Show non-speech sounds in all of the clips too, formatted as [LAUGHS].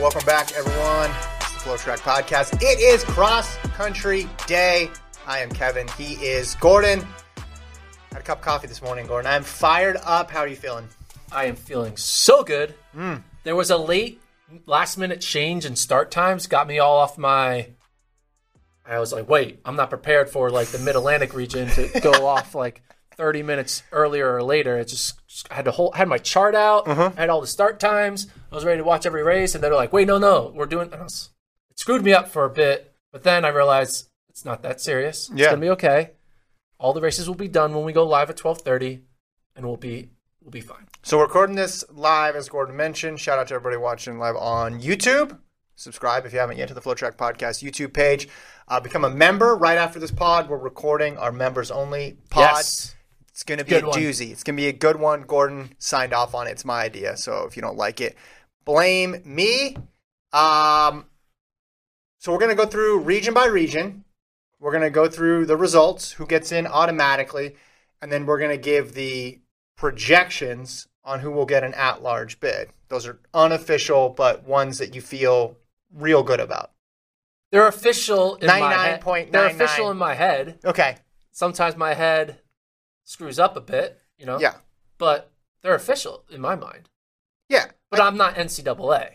Welcome back, everyone. It's the FloTrack Podcast. It is cross country day. I am Kevin. He is Gordon. Had a cup of coffee this morning, Gordon. I'm fired up. How are you feeling? I am feeling so good. Mm. There was a late, last minute change in start times, got me all off my. I was like, wait, I'm not prepared for like the Mid Atlantic region to go [LAUGHS] off like 30 minutes earlier or later. It just, just had to hold, had my chart out, Uh-huh. I had all the start times. I was ready to watch every race, and they're like, wait, no, no, we're doing. and was- It screwed me up for a bit, but then I realized it's not that serious. It's Yeah. gonna be okay. All the races will be done when we go live at 12:30, and we'll be we'll be fine. So we're recording this live, as Gordon mentioned. Shout out to everybody watching live on YouTube. Subscribe if you haven't yet to the FloTrack Podcast YouTube page. Uh, become a member right after this pod. We're recording our members only pod. Yes. It's going to be Good a one. doozy. It's going to be a good one. Gordon signed off on it. It's my idea. So if you don't like it, blame me. Um, so we're going to go through region by region. We're going to go through the results, who gets in automatically, and then we're going to give the projections on who will get an at large bid. Those are unofficial, but ones that you feel real good about. They're official in my head. 99.99. They're official in my head. Okay. Sometimes my head screws up a bit, you know. Yeah. But they're official in my mind. Yeah. But I'm not NCAA.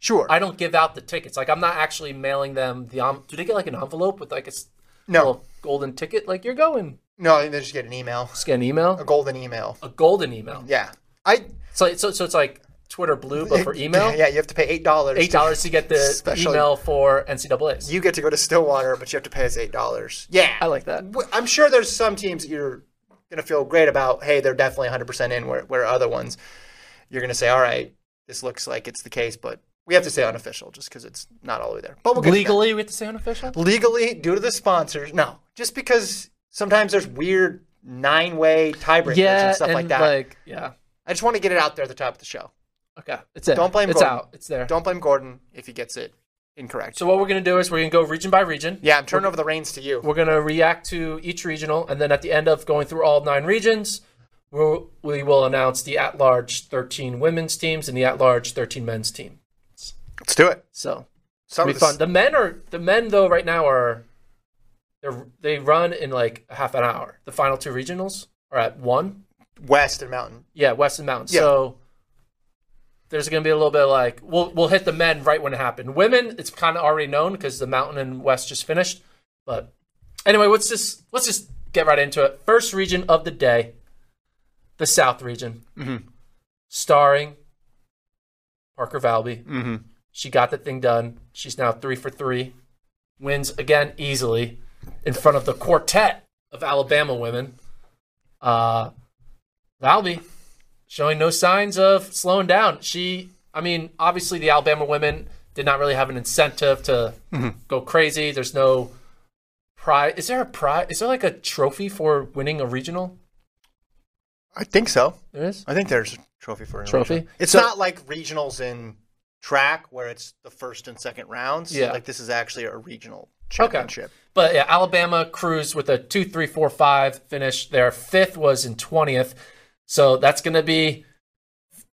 Sure. I don't give out the tickets. Like I'm not actually mailing them the. Um, do they get like an envelope with like a s- no. little golden ticket? Like you're going. No, they just get an email. Just get an email. A golden email. A golden email. Yeah. I So so so it's like Twitter Blue, but for [LAUGHS] email. Yeah, you have to pay eight dollars. Eight dollars to get the [LAUGHS] Special- email for NCAA's. You get to go to Stillwater, but you have to pay us eight dollars. Yeah, I like that. I'm sure there's some teams that you're gonna feel great about. Hey, they're definitely 100 percent in. Where where other ones, you're gonna say, all right, this looks like it's the case, but we have to say unofficial just because it's not all the way there. But we'll to. Legally, we have to say unofficial. legally due to the sponsors. No, just because sometimes there's weird nine way tiebreakers Yeah, and stuff like that. Like yeah. I just want to get it out there at the top of the show. Okay, it's it. Don't blame It's Gordon. out. It's there. Don't blame Gordon if he gets it incorrect. So what we're gonna do is we're gonna go region by region. yeah, I'm turning over the reins to you. We're gonna react to each regional, and then at the end of going through all nine regions, we'll, we will announce the at-large 13 women's teams and the at-large 13 men's team. Let's do it. So be fun. this- The men are the men though right now are they they run in like half an hour. The final two regionals are at one. West and Mountain. Yeah, West and Mountain. Yeah. So there's going to be a little bit like we'll we'll hit the men right when it happened. Women, it's kind of already known because the Mountain and West just finished. But anyway, let's just let's just get right into it. First region of the day, the South region, Mhm. starring Parker Valby. Mm-hmm. She got the thing done. She's now three for three. Wins again easily in front of the quartet of Alabama women. Uh, Valby showing no signs of slowing down. She, I mean, obviously the Alabama women did not really have an incentive to mm-hmm. go crazy. There's no prize. Is there a prize? Is there like a trophy for winning a regional? I think so. There is. I think there's a trophy for a Trophy? regional. It's So- not like regionals in track where it's the first and second rounds. Yeah. Like this is actually a regional Okay. championship. But yeah, Alabama cruised with a two, three, four, five finish. Their fifth was in twentieth, so that's going to be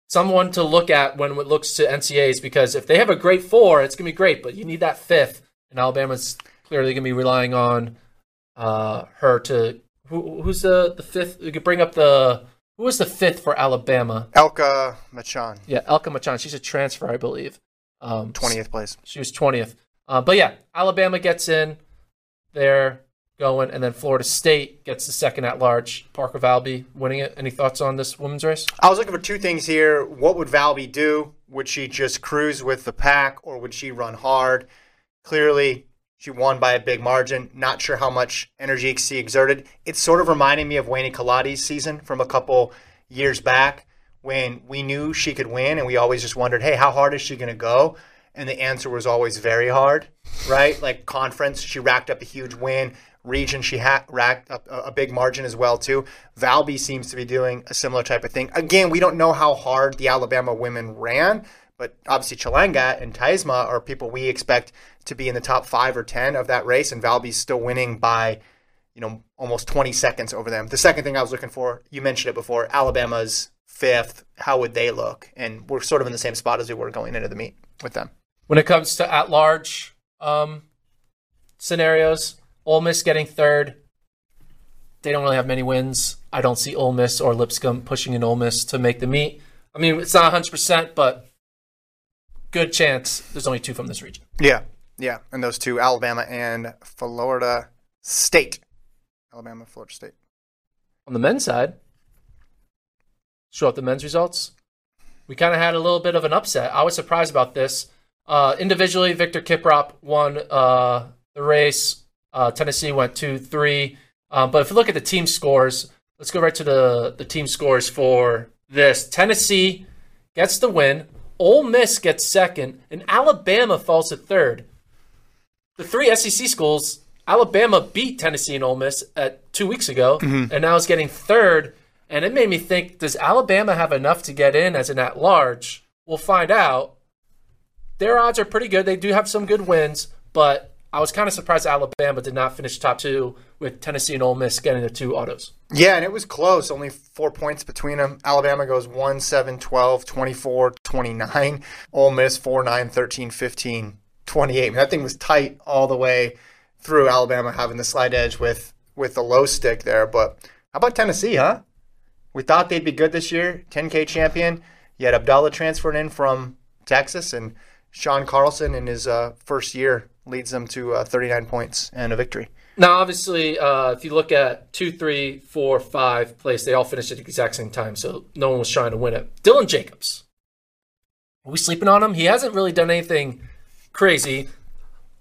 someone to look at when it looks to NCAs because if they have a great four, it's going to be great. But you need that fifth, and Alabama's clearly going to be relying on uh, her to. Who, who's the the fifth? You could bring up the who was the fifth for Alabama? Elka Machan, Yeah, Elka Machan. She's a transfer, I believe. Um, 20th place. she was 20th. Uh, but yeah, Alabama gets in. They're going. And then Florida State gets the second at large. Parker Valby winning it. Any thoughts on this women's race? I was looking for two things here. What would Valby do? Would she just cruise with the pack or would she run hard? Clearly, she won by a big margin. Not sure how much energy she exerted. It's sort of reminding me of Weini Kelati's season from a couple years back when we knew she could win and we always just wondered, hey, how hard is she going to go? And the answer was always very hard, right? Like conference, she racked up a huge win. Region, she ha- racked up a, a big margin as well too. Valby seems to be doing a similar type of thing. Again, we don't know how hard the Alabama women ran, but obviously Chalanga and Taisma are people we expect to be in the top five or ten of that race, and Valby's still winning by, you know, almost 20 seconds over them. The second thing I was looking for, you mentioned it before, Alabama's fifth. How would they look? And we're sort of in the same spot as we were going into the meet with them. When it comes to at large um, scenarios, Ole Miss getting third. They don't really have many wins. I don't see Ole Miss or Lipscomb pushing in Ole Miss to make the meet. I mean, it's not 100%, but good chance there's only two from this region. Yeah, yeah, and those two, Alabama and Florida State. Alabama, Florida State. On the men's side, show up the men's results. We kind of had a little bit of an upset. I was surprised about this. Uh, individually, Victor Kiprop won uh, the race. Uh, Tennessee went two, three. Um, but if you look at the team scores, let's go right to the, the team scores for this. Tennessee gets the win. Ole Miss gets second, and Alabama falls to third. The three SEC schools, Alabama beat Tennessee and Ole Miss at two weeks ago, and now is getting third. And it made me think: Does Alabama have enough to get in as an at-large? We'll find out. Their odds are pretty good. They do have some good wins, but I was kind of surprised Alabama did not finish top two with Tennessee and Ole Miss getting the two autos. Yeah, and it was close. Only four points between them. Alabama goes 1 7 12, 24 29. Ole Miss 4 9 13 15 28. I mean, that thing was tight all the way through Alabama having the slide edge with, with the low stick there. But how about Tennessee, huh? We thought they'd be good this year, 10K champion. Yet Abdallah transferred in from Texas, and Sean Carlson in his uh, first year leads them to uh, 39 points and a victory. Now, obviously, uh, if you look at two, three, four, five place, they all finished at the exact same time, so no one was trying to win it. Dylan Jacobs. Are we sleeping on him? He hasn't really done anything crazy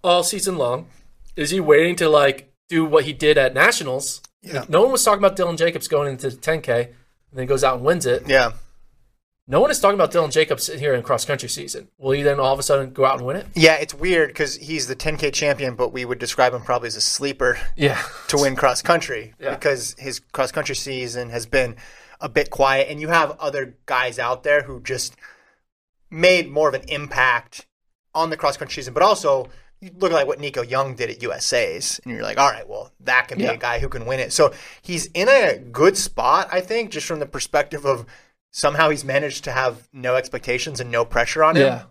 all season long. Is he waiting to like do what he did at Nationals? Yeah. No one was talking about Dylan Jacobs going into the 10K, and then goes out and wins it. Yeah. No one is talking about Dylan Jacobs here in cross country season. Will he then all of a sudden go out and win it? Yeah, it's weird because he's the 10K champion, but we would describe him probably as a sleeper Yeah. to win cross country [LAUGHS] Yeah. because his cross country season has been a bit quiet. And you have other guys out there who just made more of an impact on the cross country season, but also you look like what Nico Young did at USA's, and you're like, all right, well, that can be Yeah. a guy who can win it. So he's in a good spot, I think, just from the perspective of somehow he's managed to have no expectations and no pressure on him, Yeah.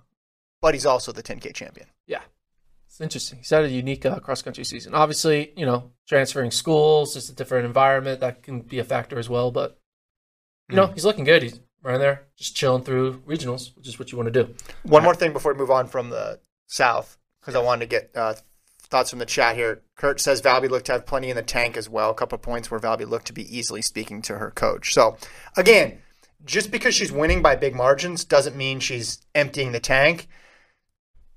but he's also the 10K champion. Yeah. It's interesting. He's had a unique uh, cross country season. Obviously, you know, transferring schools, just a different environment that can be a factor as well. But, you know, he's looking good. He's right there, just chilling through regionals, which is what you want to do. One more thing before we move on from the South, because I wanted to get uh, thoughts from the chat here. Kurt says Valby looked to have plenty in the tank as well. A couple of points where Valby looked to be easily speaking to her coach. So, again, just because she's winning by big margins doesn't mean she's emptying the tank.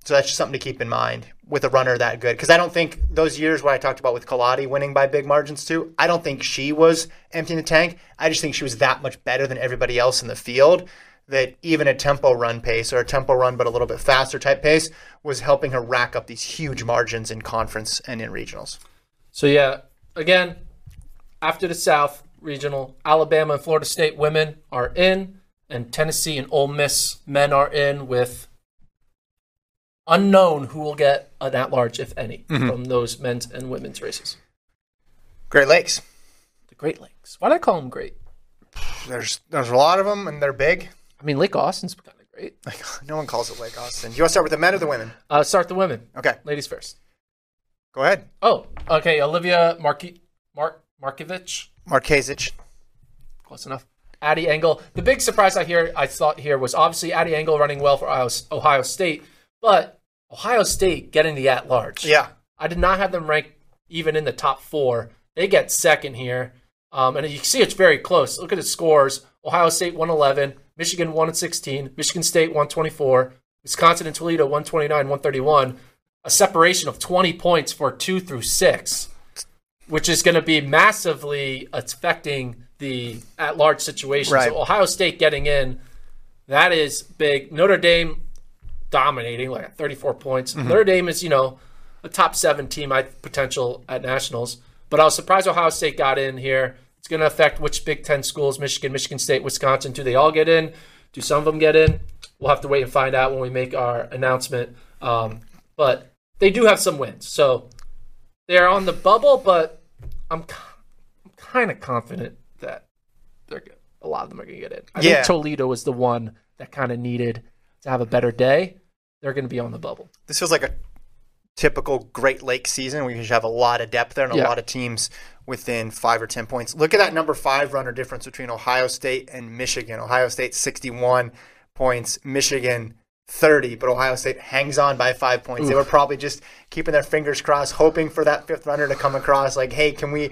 So that's just something to keep in mind with a runner that good. Because I don't think those years where I talked about with Kelati winning by big margins too, I don't think she was emptying the tank. I just think she was that much better than everybody else in the field that even a tempo run pace or a tempo run but a little bit faster type pace was helping her rack up these huge margins in conference and in regionals. So, yeah, again, after the South regional, Alabama and Florida State women are in, and Tennessee and Ole Miss men are in with unknown who will get an at large, if any, from those men's and women's races. Great Lakes. The Great Lakes. Why do I call them great? There's there's a lot of them and they're big. I mean, Lake Austin's kind of great. Like [LAUGHS] no one calls it Lake Austin. You want to start with the men or the women? Uh, start the women. Okay, Ladies first. go ahead. Oh, okay. Olivia Marki- Mark Markovich. Markezich. Close enough. Addie Engel. The big surprise I hear I thought here was obviously Addie Engel running well for Ohio, Ohio State, but Ohio State getting the at large. Yeah. I did not have them ranked even in the top four. They get second here. Um, and you can see it's very close. Look at the scores. Ohio State 111, Michigan 116, Michigan State 124, Wisconsin and Toledo 129, 131. A separation of 20 points for two through six, which is going to be massively affecting the at large situation. Right. So Ohio State getting in, that is big. Notre Dame dominating, like 34 points. Notre Dame is, you know, a top seven team, I potential at nationals. But I was surprised Ohio State got in here. It's going to affect which Big Ten schools, Michigan, Michigan State, Wisconsin. Do they all get in? Do some of them get in? We'll have to wait and find out when we make our announcement. Um, but they do have some wins. So they're on the bubble, but I'm, I'm kind of confident that they're good. A lot of them are going to get in. I Yeah. think Toledo was the one that kind of needed to have a better day. they're going to be on the bubble. This feels like a typical Great Lake season. We usually have a lot of depth there and a Yeah. lot of teams within five or ten points. Look at that number five runner difference between Ohio State and Michigan. Ohio State sixty-one points, Michigan thirty, but Ohio State hangs on by five points. They were probably just keeping their fingers crossed, hoping for that fifth runner to come across. Like, hey, can we,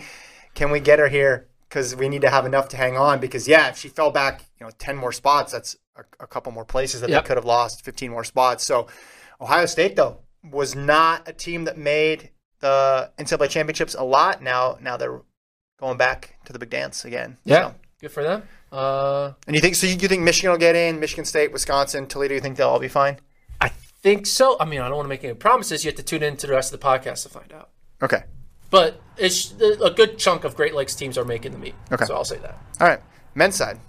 can we get her here? Because we need to have enough to hang on. Because yeah, if she fell back, you know, ten more spots, that's a, a couple more places that Yep. they could have lost, fifteen more spots. So Ohio State though was not a team that made the NCAA championships a lot. Now, now they're going back to the big dance again. Yeah, So- good for them. Uh, and you think so? You, think Michigan will get in? Michigan State, Wisconsin, Toledo. You think they'll all be fine? I think so. I mean, I don't want to make any promises. You have to tune into the rest of the podcast to find out. Okay. But it's a good chunk of Great Lakes teams are making the meet. Okay. So I'll say that. All right. Men's side.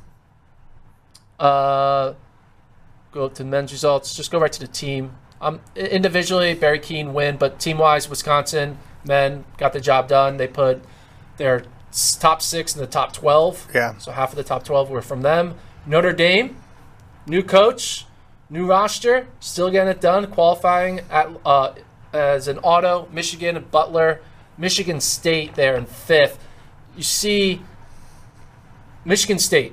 Uh, go up to men's results. Just go right to the team. Um, individually, Barry Keane win, but team wise, Wisconsin men got the job done. They put their top six in the top twelve. Yeah. So half of the top twelve were from them. Notre Dame, new coach, new roster, still getting it done. Qualifying at uh, as an auto. Michigan Butler, Michigan State there in fifth. You see Michigan State.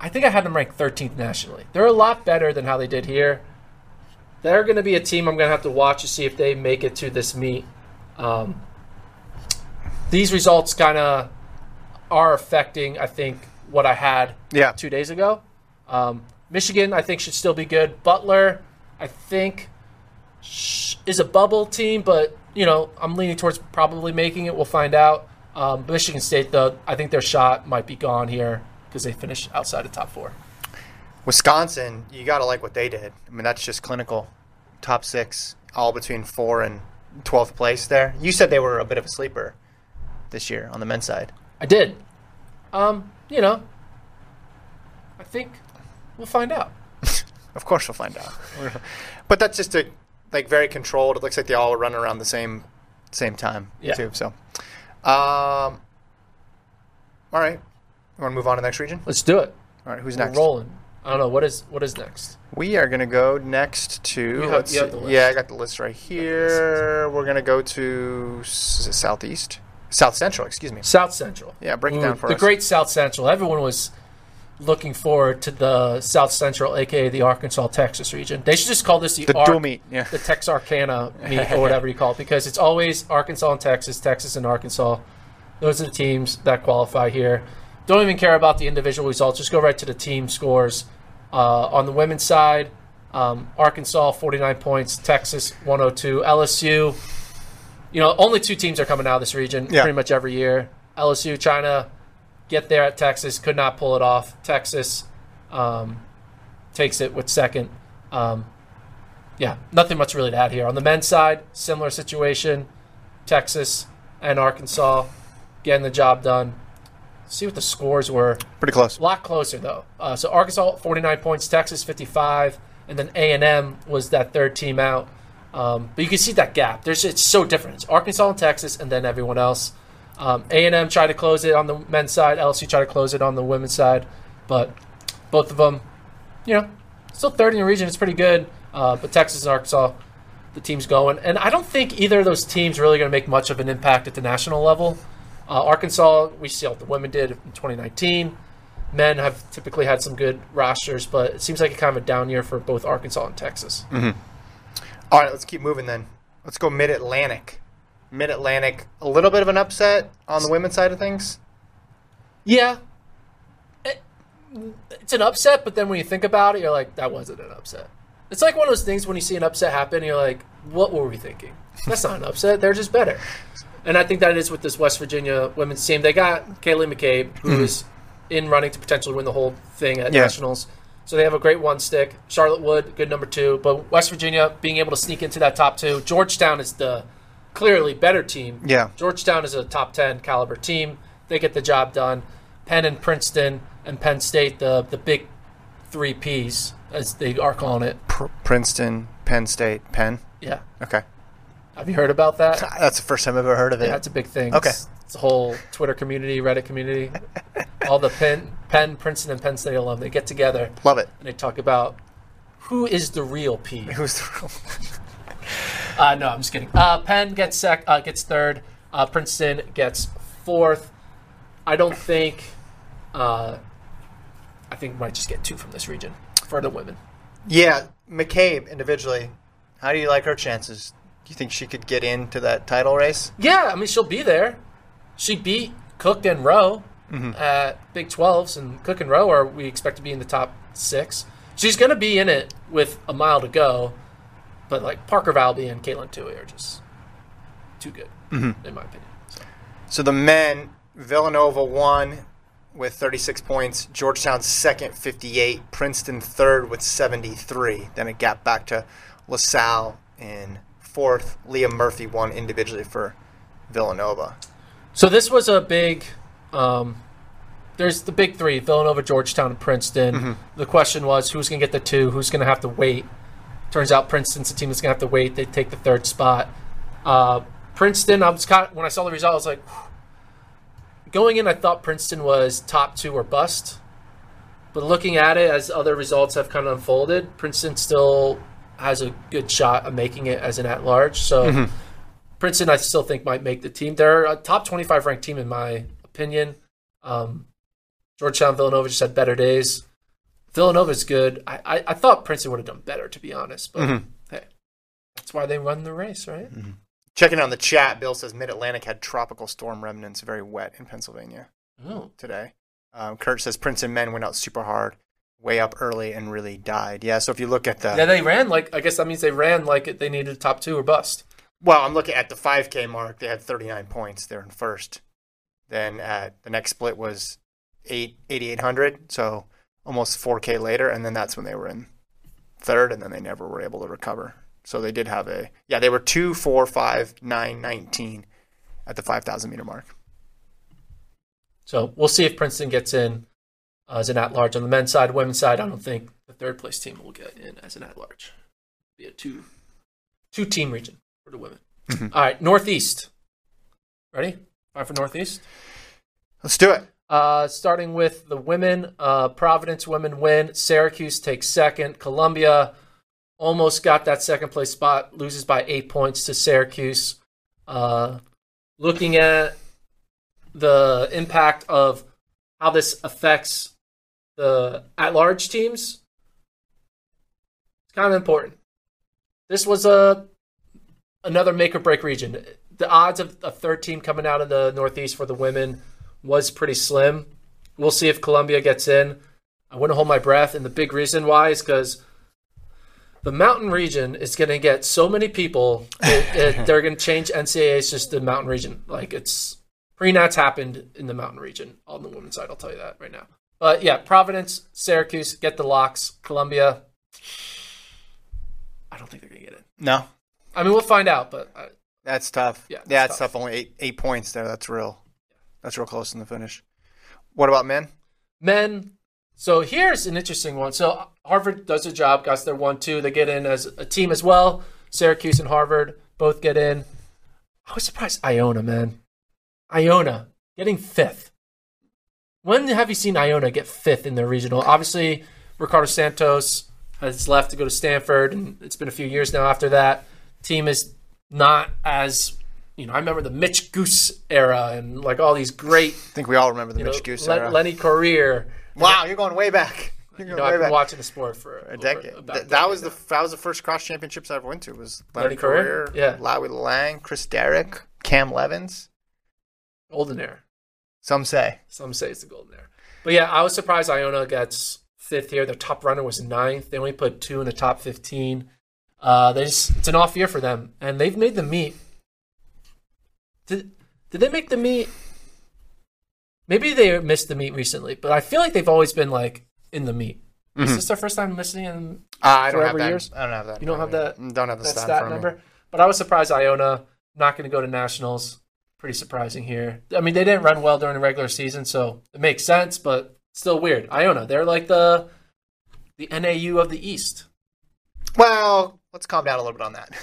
I think I had them ranked 13th nationally. They're a lot better than how they did here. They're going to be a team I'm going to have to watch to see if they make it to this meet. Um, these results kind of are affecting, I think, what I had Yeah. two days ago. Um, Michigan, I think, should still be good. Butler, I think, sh- is a bubble team, but you know, I'm leaning towards probably making it. We'll find out. Um, Michigan State, though, I think their shot might be gone here because they finished outside the top four. Wisconsin, you got to like what they did. I mean, that's just clinical. Top six, all between four and 12th place there. You said they were a bit of a sleeper this year on the men's side. I did. Um, you know, I think we'll find out. [LAUGHS] Of course, we'll find out. [LAUGHS] but that's just a like very controlled. It looks like they all were running around the same same time Yeah. too. So, um, all right. You want to move on to the next region? Let's do it. All right. Who's We're next? rolling. I don't know what is what is next. We are going to go next to. Have- you have the list. Yeah, I got the list right here. We're going to go to s- southeast, south central. Excuse me. South Central. Yeah, break it Ooh, down for the us. great South Central. Everyone was looking forward to the South Central, aka the Arkansas Texas region. They should just call this the, The dual meet. Yeah. the Texarkana [LAUGHS] meet or whatever you call it, because it's always Arkansas and Texas, Texas and Arkansas. Those are the teams that qualify here. Don't even care about the individual results. Just go right to the team scores. Uh, on the women's side, um, Arkansas 49 points, Texas 102, LSU. You know, only two teams are coming out of this region Yeah. pretty much every year. LSU trying to get there at Texas, could not pull it off. Texas um, takes it with second. Um, yeah, nothing much really to add here. On the men's side, similar situation. Texas and Arkansas getting the job done. See what the scores were. Pretty close. A lot closer though. Uh, so Arkansas 49 points, Texas 55, and then A and M was that third team out. Um, but you can see that gap. There's it's so different. It's Arkansas and Texas, and then everyone else. Um, A and M tried to close it on the men's side. LSU tried to close it on the women's side, but both of them, you know, still third in the region. It's pretty good. Uh, but Texas and Arkansas, the team's going, and I don't think either of those teams really going to make much of an impact at the national level. Uh, Arkansas, we see what the women did in 2019. Men have typically had some good rosters, but it seems like a kind of a down year for both Arkansas and Texas. All right, let's keep moving then. Let's go Mid Atlantic. Mid Atlantic, a little bit of an upset on the women's side of things. Yeah, it, it's an upset, but then when you think about it, you're like, that wasn't an upset. It's like one of those things when you see an upset happen, you're like, what were we thinking? That's not an upset. They're just better. And I think that is with this West Virginia women's team. They got Ceili McCabe, who hmm. is in running to potentially win the whole thing at Yeah. nationals. So they have a great one stick. Charlotte Wood, good number two. But West Virginia being able to sneak into that top two. Georgetown is the clearly better team. Yeah. Georgetown is a top 10 caliber team. They get the job done. Penn and Princeton and Penn State, the, the big three Ps, as they are calling it. Pr- Princeton, Penn State, Penn. Yeah. Okay. Have you heard about that? That's the first time I've ever heard of it. Yeah, that's a big thing. Okay. It's, it's a whole Twitter community, Reddit community. All the Penn, Penn, Princeton, and Penn State alum, they get together Love it. and they talk about Who is the real P? Who's the real? Uh, no, I'm just kidding. Uh, Penn gets sec, uh, gets third. Uh, Princeton gets fourth. I don't think. Uh, I think we might just get two from this region for the women. Yeah, McCabe individually. How do you like her chances? Do you think she could get into that title race? Yeah, I mean she'll be there. She beat Cook and Rowe mm-hmm. at Big 12s, and Cook and Rowe are we expect to be in the top six. She's going to be in it with a mile to go, but like Parker Valby and Katelyn Tuohy are just too good, mm-hmm. in my opinion. So, So the men, Villanova won with 36 points, Georgetown second, 58, Princeton third with 73. Then it got back to LaSalle in fourth. Liam Murphy won individually for Villanova. So this was a big. Um, there's the big three: Villanova, Georgetown, and Princeton. The question was who's going to get the two, who's going to have to wait. Turns out Princeton's the team that's going to have to wait. They take the third spot. Uh, Princeton, I was of, when I saw the result, I was like, "Whew." going in, I thought Princeton was top two or bust. But looking at it as other results have kind of unfolded, Princeton still has a good shot of making it as an at large. So Princeton, I still think might make the team. They're a top 25 ranked team in my opinion. Um, Georgetown, Villanova just had better days. Villanova's good. I, I, I thought Princeton would have done better, to be honest. But hey, that's why they run the race, right? Checking on the chat, Bill says Mid Atlantic had tropical storm remnants, very wet in Pennsylvania Oh, today. Um, Kurt says Princeton men went out super hard, way up early, and really died. Yeah, so if you look at the. yeah, they ran like I guess that means they ran like they needed a top two or bust. Well, I'm looking at the 5K mark. They had 39 points. They're in first. Then at the next split was eight 8,800, so almost 4K later, and then that's when they were in third, and then they never were able to recover. So they did have a yeah, they were two, four, five, nine, 19 at the 5,000 meter mark. So we'll see if Princeton gets in uh, as an at large on the men's side. Women's side, I don't think the third place team will get in as an at large. Be a two two team region for the women. All right, Northeast. Ready? Five for Northeast. Let's do it. Uh, starting with the women, uh, Providence women win. Syracuse takes second. Columbia almost got that second place spot, loses by eight points to Syracuse. Uh, looking at the impact of how this affects the at large teams, it's kind of important. This was a another make or break region. The odds of a third team coming out of the Northeast for the women was pretty slim. We'll see if Columbia gets in. I wouldn't hold my breath, and the big reason why is because the mountain region is going to get so many people. It, it, [LAUGHS] they're going to change NCAA. NCAA's just the mountain region. Like it's pre-nats happened in the mountain region on the women's side. I'll tell you that right now. But yeah, Providence, Syracuse get the locks. Columbia, I don't think they're going to get in. No, I mean, we'll find out, but uh, that's tough. Yeah, yeah, it's tough. tough. Only eight eight points there. That's real. That's real close in the finish. What about men? men. So here's an interesting one. So Harvard does a job, got their one two. They get in as a team as well. Syracuse and Harvard both get in. I was surprised Iona, man. Iona getting fifth. When have you seen Iona get fifth in their regional? Obviously, Ricardo Santos has left to go to Stanford, and it's been a few years now after that. Team is not as you know. I remember the Mitch Goose era and like all these great I think we all remember the you know, Mitch Goose Len- era. Lenny Korir. wow, you're going way back. [LAUGHS] You're You know, I've been back. watching the sport for a over decade. Th- a that was decade the that was the first cross championships I ever went to. Was Lenny Lenny Career? Yeah. Lawi Lalang, Chris Derrick, Cam Levins. now. golden era. Some say. Some say it's the golden era. But yeah, I was surprised Iona gets fifth here. Their top runner was ninth. They only put two in the top fifteen. Uh, they just, it's an off year for them, and they've made the meet. Did did they make the meet? Maybe they missed the meet recently, but I feel like they've always been like in the meet. Is this their first time missing in Uh, I don't have that. years? I don't have that. You don't have me. Don't have the that stat, stat front me. But I was surprised Iona not going to go to nationals. Pretty surprising here. I mean, they didn't run well during the regular season, so it makes sense, but still weird. Iona, they're like the the NAU of the East. Well, let's calm down a little bit on that. [LAUGHS]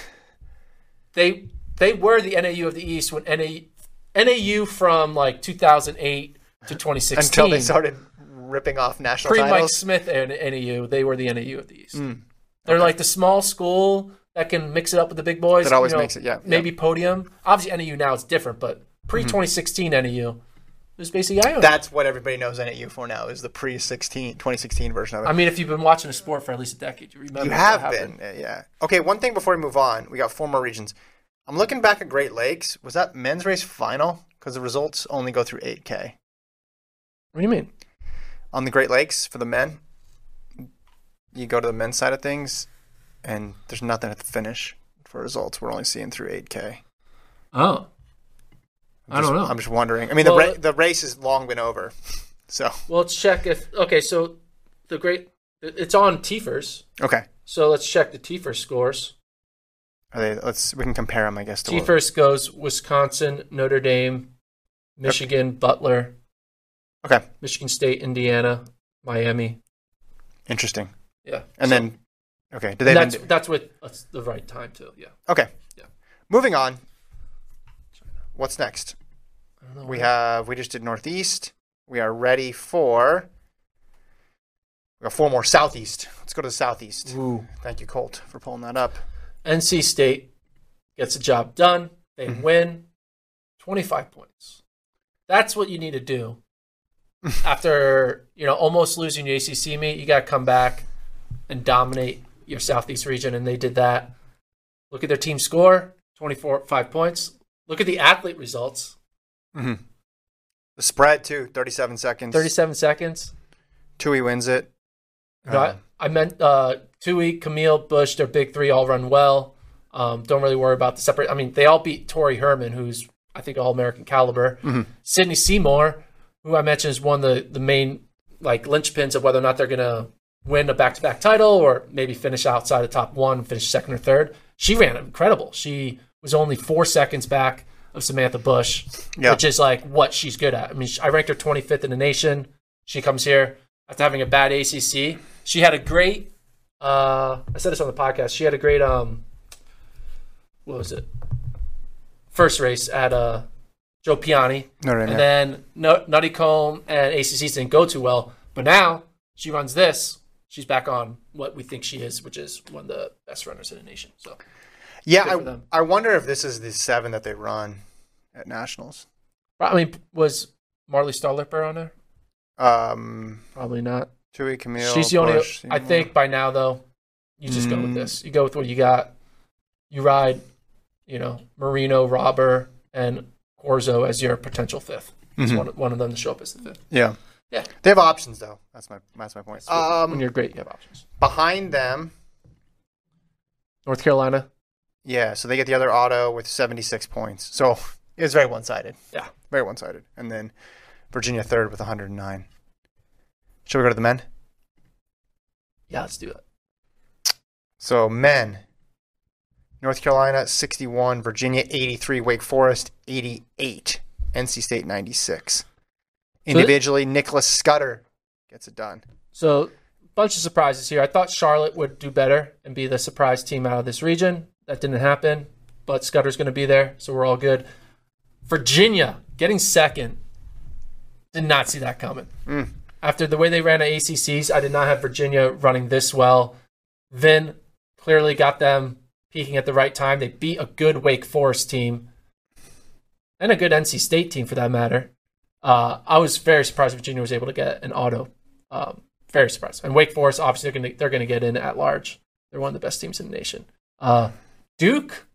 They they were the NAU of the East when NA, NAU from like 2008 to 2016 Until they started ripping off national pre Mike. Smith and NAU, they were the NAU of the East. Mm. They're like the small school that can mix it up with the big boys. That always you know, makes it, yeah, yeah. Maybe podium. Obviously, NAU now it's different, but pre 2016 NAU it was basically. That's what everybody knows NAU for now is the pre 16 2016 version of it. I mean, if you've been watching a sport for at least a decade, you remember You have been, uh, yeah. Okay, one thing before we move on, we got four more regions. I'm looking back at Great Lakes. Was that men's race final? Because the results only go through 8K What do you mean? on the Great Lakes for the men. You go to the men's side of things, and there's nothing at the finish for results. We're only seeing through 8K. Oh, I Just- don't know. I'm just wondering. I mean, Well, the ra- the race has long been over, [LAUGHS] so well, let's check if. Okay, so the great. It's on Tifers, okay. so let's check the Tifers scores. Are they? Let's we can compare them, I guess. To what- goes Wisconsin, Notre Dame, Michigan, Butler, Okay, Michigan State, Indiana, Miami. interesting. Yeah, And So- then, okay, do they? that's do- that's with that's the right time too. Yeah. okay. Yeah. Moving on. What's next? I don't know We have we just did northeast. We are ready for we got four more southeast. Let's go to the southeast. Ooh. Thank you, Colt, for pulling that up. NC State gets the job done. They Mm-hmm. win 25 points. That's what you need to do. [LAUGHS] After, you know, almost losing your ACC meet, you got to come back and dominate your Southeast region and they did that. Look at their team score, 24 5 points. Look at the athlete results, The spread too, thirty-seven seconds. 37 seconds. Tuohy wins it. No, I, Um, I meant uh, Tuohy, Chmiel, Bush, their big three all run well. Um, don't really worry about the separate. I mean, they all beat Tori Herman, who's I think all American caliber. Sydney Seymour, who I mentioned is one of the the main like linchpins of whether or not they're gonna win a back to back title or maybe finish outside the top one, finish second or third. She ran incredible. She was only four seconds back of Samantha Bush, Yeah. which is like what she's good at. I mean, I ranked her 25th in the nation. She comes here after having a bad ACC. She had a great. Uh, I said this on the podcast. She had a great. Um, what was it? First race at uh, Joe Piane, Notre Dame, and yeah. then no, Nuttycombe and ACC didn't go too well. But now she runs this. She's back on what we think she is, which is one of the best runners in the nation. So Yeah, I. I wonder if this is the seven that they run at nationals. I mean, was Marley Starlipper on there? Um, Probably not. Tuohy, Chmiel. She's the only. Bush, I think by now though, you just go with Mm. this. You go with what you got. You ride, you know, Marino, Robber, and Corzo as your potential 5th It's Mhm. one, one of them to show up as the fifth. Yeah. Yeah. They have options though. That's my that's my point. when Um, you're great, you have options. behind them, North Carolina. Yeah. So they get the other auto with seventy six points. So it's very one sided. Yeah. Very one sided. And then Virginia third with one hundred and nine. Should we go to the men? Yeah, let's do it. So men. North Carolina 61, Virginia 83, Wake Forest 88, NC State 96. Individually, Nicholas Scudder gets it done. So, bunch of surprises here. I thought Charlotte would do better and be the surprise team out of this region. That didn't happen, but Scudder's going to be there, so we're all good. Virginia getting second. Did not see that coming. After the way they ran at ACCs, I did not have Virginia running this well. Vin clearly got them peaking at the right time. They beat a good Wake Forest team and a good NC State team for that matter. Uh, I was very surprised Virginia was able to get an auto. Um, very surprised. And Wake Forest, obviously, they're going to they're going to get in at large. They're one of the best teams in the nation. Uh, Duke,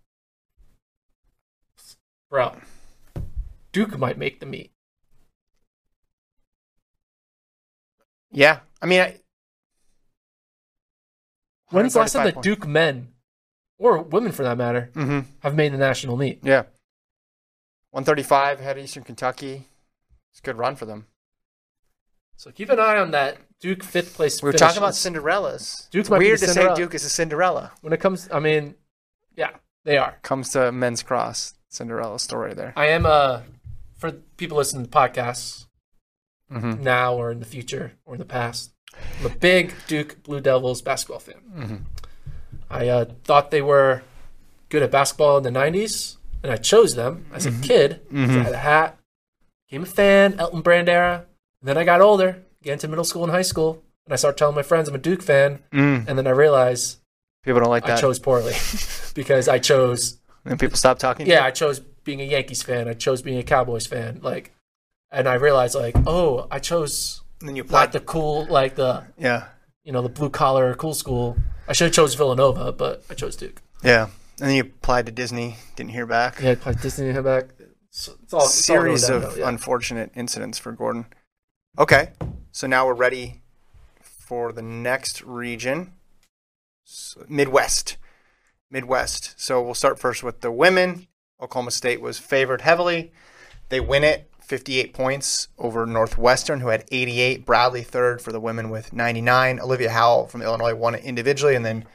bro, Duke might make the meet. Yeah. I mean, I, When's the last time 145 that Duke men, or women for that matter, Mm-hmm. have made the national meet? Yeah. 135 ahead of Eastern Kentucky. It's a good run for them. So keep an eye on that Duke fifth place. We were finish. talking about Cinderellas. Duke it's might weird to Cinderella. say Duke is a Cinderella. when it comes. I mean, yeah, they are. Comes to men's cross. Cinderella story there. I am uh for people listening to podcasts Mm-hmm. now or in the future or in the past. I'm a big Duke Blue Devils basketball fan. Mm-hmm. I uh, thought they were good at basketball in the '90s, and I chose them as a kid. So I had a hat, became a fan, Elton Brand era. And then I got older, get into middle school and high school, and I started telling my friends I'm a Duke fan. Mm. And then I realized People don't like that. I chose poorly [LAUGHS] because I chose and people stop talking. yeah. I chose being a Yankees fan. I chose being a Cowboys fan. Like, and I realized like, oh, I chose And then you not applied. the cool like the yeah. you know the blue collar cool school. I should have chose Villanova, but I chose Duke. Yeah. And then you applied to Disney. Didn't hear back. Yeah, I played Disney and back. It's, it's all it's Series of yeah. unfortunate incidents for Gordon. Okay. So now we're ready for the next region Midwest. Midwest. So we'll start first with the women. Oklahoma State was favored heavily. They win it 58 points over Northwestern, who had 88. Bradley third for the women with 99. Olivia Howell from Illinois won it individually, and then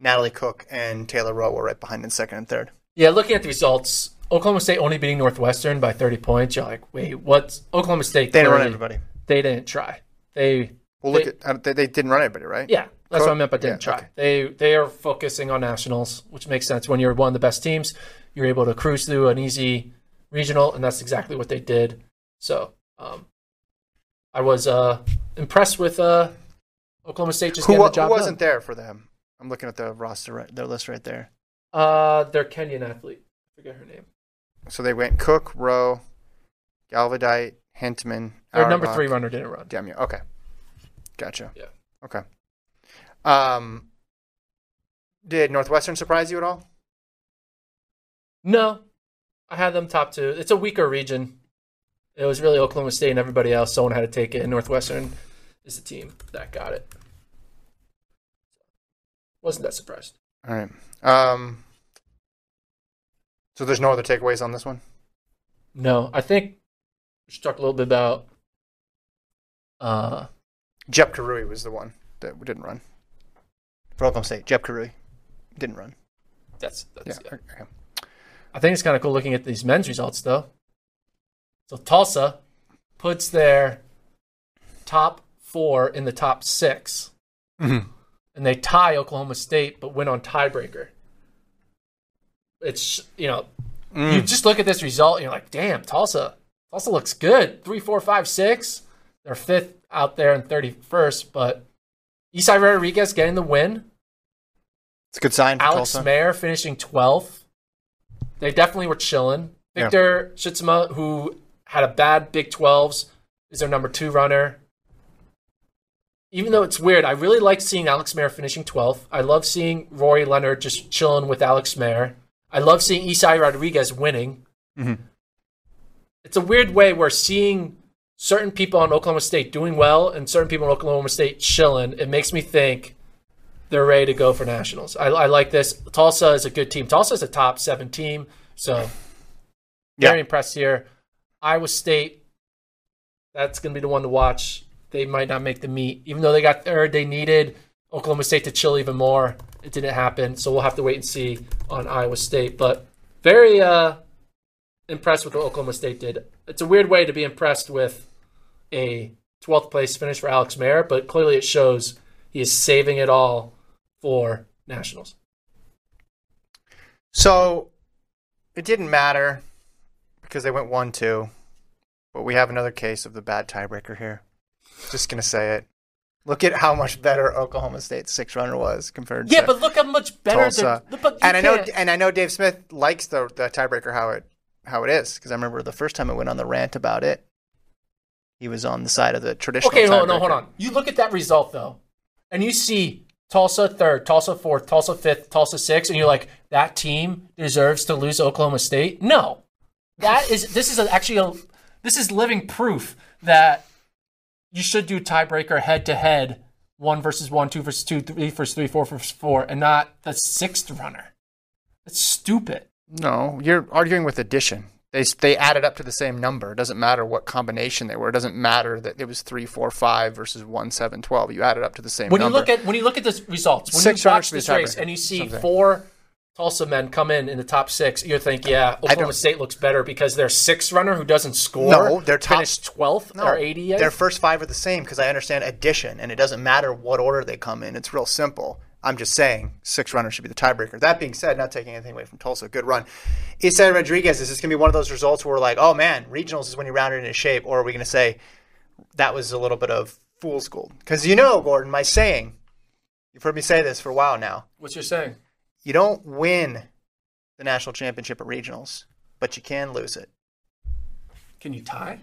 Natalie Cook and Taylor Rowe were right behind in second and third. Yeah, looking at the results, Oklahoma State only beating Northwestern by 30 points. You're like, wait, what's Oklahoma State? They didn't run everybody. They didn't try. They Well, look They- at uh, they, they didn't run anybody, right? Yeah, that's what I meant by didn't yeah, try. okay. They they are focusing on nationals, which makes sense. When you're one of the best teams, you're able to cruise through an easy regional, and that's exactly what they did. So, um, I was uh, impressed with uh, Oklahoma State just Who, getting the job who wasn't done. there for them? I'm looking at the roster, right, their list right there. Uh, their Kenyan athlete, I forget her name. So they went Cook, Rowe, Galvydyte, Hentman. Their number three runner didn't run. Damn you. Okay, gotcha. Yeah. Okay. Um, did Northwestern surprise you at all? No, I had them top two. It's a weaker region. It was really Oklahoma State and everybody else. Someone had to take it, and Northwestern is the team that got it. Wasn't that surprised? All right. Um, so there's no other takeaways on this one. No, I think we should talk a little bit about. Uh, Jep Karui was the one that we didn't run for Oklahoma State. Jep Karui didn't run. that's Yeah. that's. Yeah. Okay. I think it's kind of cool looking at these men's results though. So Tulsa puts their top four in the top 6 Mhm. and they tie Oklahoma State, but win on tiebreaker. It's you know you Mm. just look at this result, and you're like, damn, Tulsa, Tulsa looks good. Three, four, five, six. They're fifth out there and thirty first, but Isai Rodriguez getting the win. It's a good sign for Alex Tulsa. Maier finishing 12th. They definitely were chilling. Yeah. Victor Shitsama, who had a bad Big 12s, is their number two runner. Even though it's weird, I really like seeing Alex Maier finishing 12th. I love seeing Rory Leonard just chilling with Alex Maier. I love seeing Isai Rodriguez winning. Mhm. It's a weird way where seeing certain people on Oklahoma State doing well and certain people in Oklahoma State chilling, it makes me think they're ready to go for nationals. I, I like this. Tulsa is a good team. Tulsa is a top seven team, so Yeah. very impressed here. Iowa State, that's going to be the one to watch. They might not make the meet, even though they got third. They needed Oklahoma State to chill even more. It didn't happen, so we'll have to wait and see on Iowa State. But very uh, impressed with what Oklahoma State did. It's a weird way to be impressed with a 12th place finish for Alex Maier, but clearly it shows he is saving it all for nationals. So it didn't matter because they went one two, but we have another case of the bad tiebreaker here. Just gonna say it. Look at how much better Oklahoma State's six runner was compared Yeah, to but look how much better. Tulsa. the- But you and I know and I know Dave Smith likes the the tiebreaker how it how it is because I remember the first time I went on the rant about it, he was on the side of the traditional. Okay, hold on, no, hold on. You look at that result though, and you see Tulsa third, Tulsa fourth, Tulsa fifth, Tulsa sixth, and you're like, that team deserves to lose Oklahoma State. No, that is this is actually a this is living proof that you should do tiebreaker head to head, one versus one, two versus two, three versus three, four versus four, and not the sixth runner. That's stupid. No, you're arguing with addition. They they added up to the same number. It doesn't matter what combination they were. It doesn't matter that it was three, four, five versus one, seven, twelve. You added up to the same when number. you look at when you look at the results, when Six you watch this race and you see Something. four Tulsa men come in in the top six, you think, yeah, Oklahoma State looks better because their sixth runner who doesn't score, No, their top- finished twelfth no, or eighty. their first five are the same because I understand addition, and it doesn't matter what order they come in. It's real simple. I'm just saying six runners should be the tiebreaker. That being said, not taking anything away from Tulsa, good run. Isai Rodriguez, is this going to be one of those results where we're like, oh man, regionals is when you round it into shape, or are we going to say that was a little bit of fool's gold? Because you know, Gordon, my saying, You've heard me say this for a while now. What's your saying? You don't win the national championship at regionals, but you can lose it. Can you tie?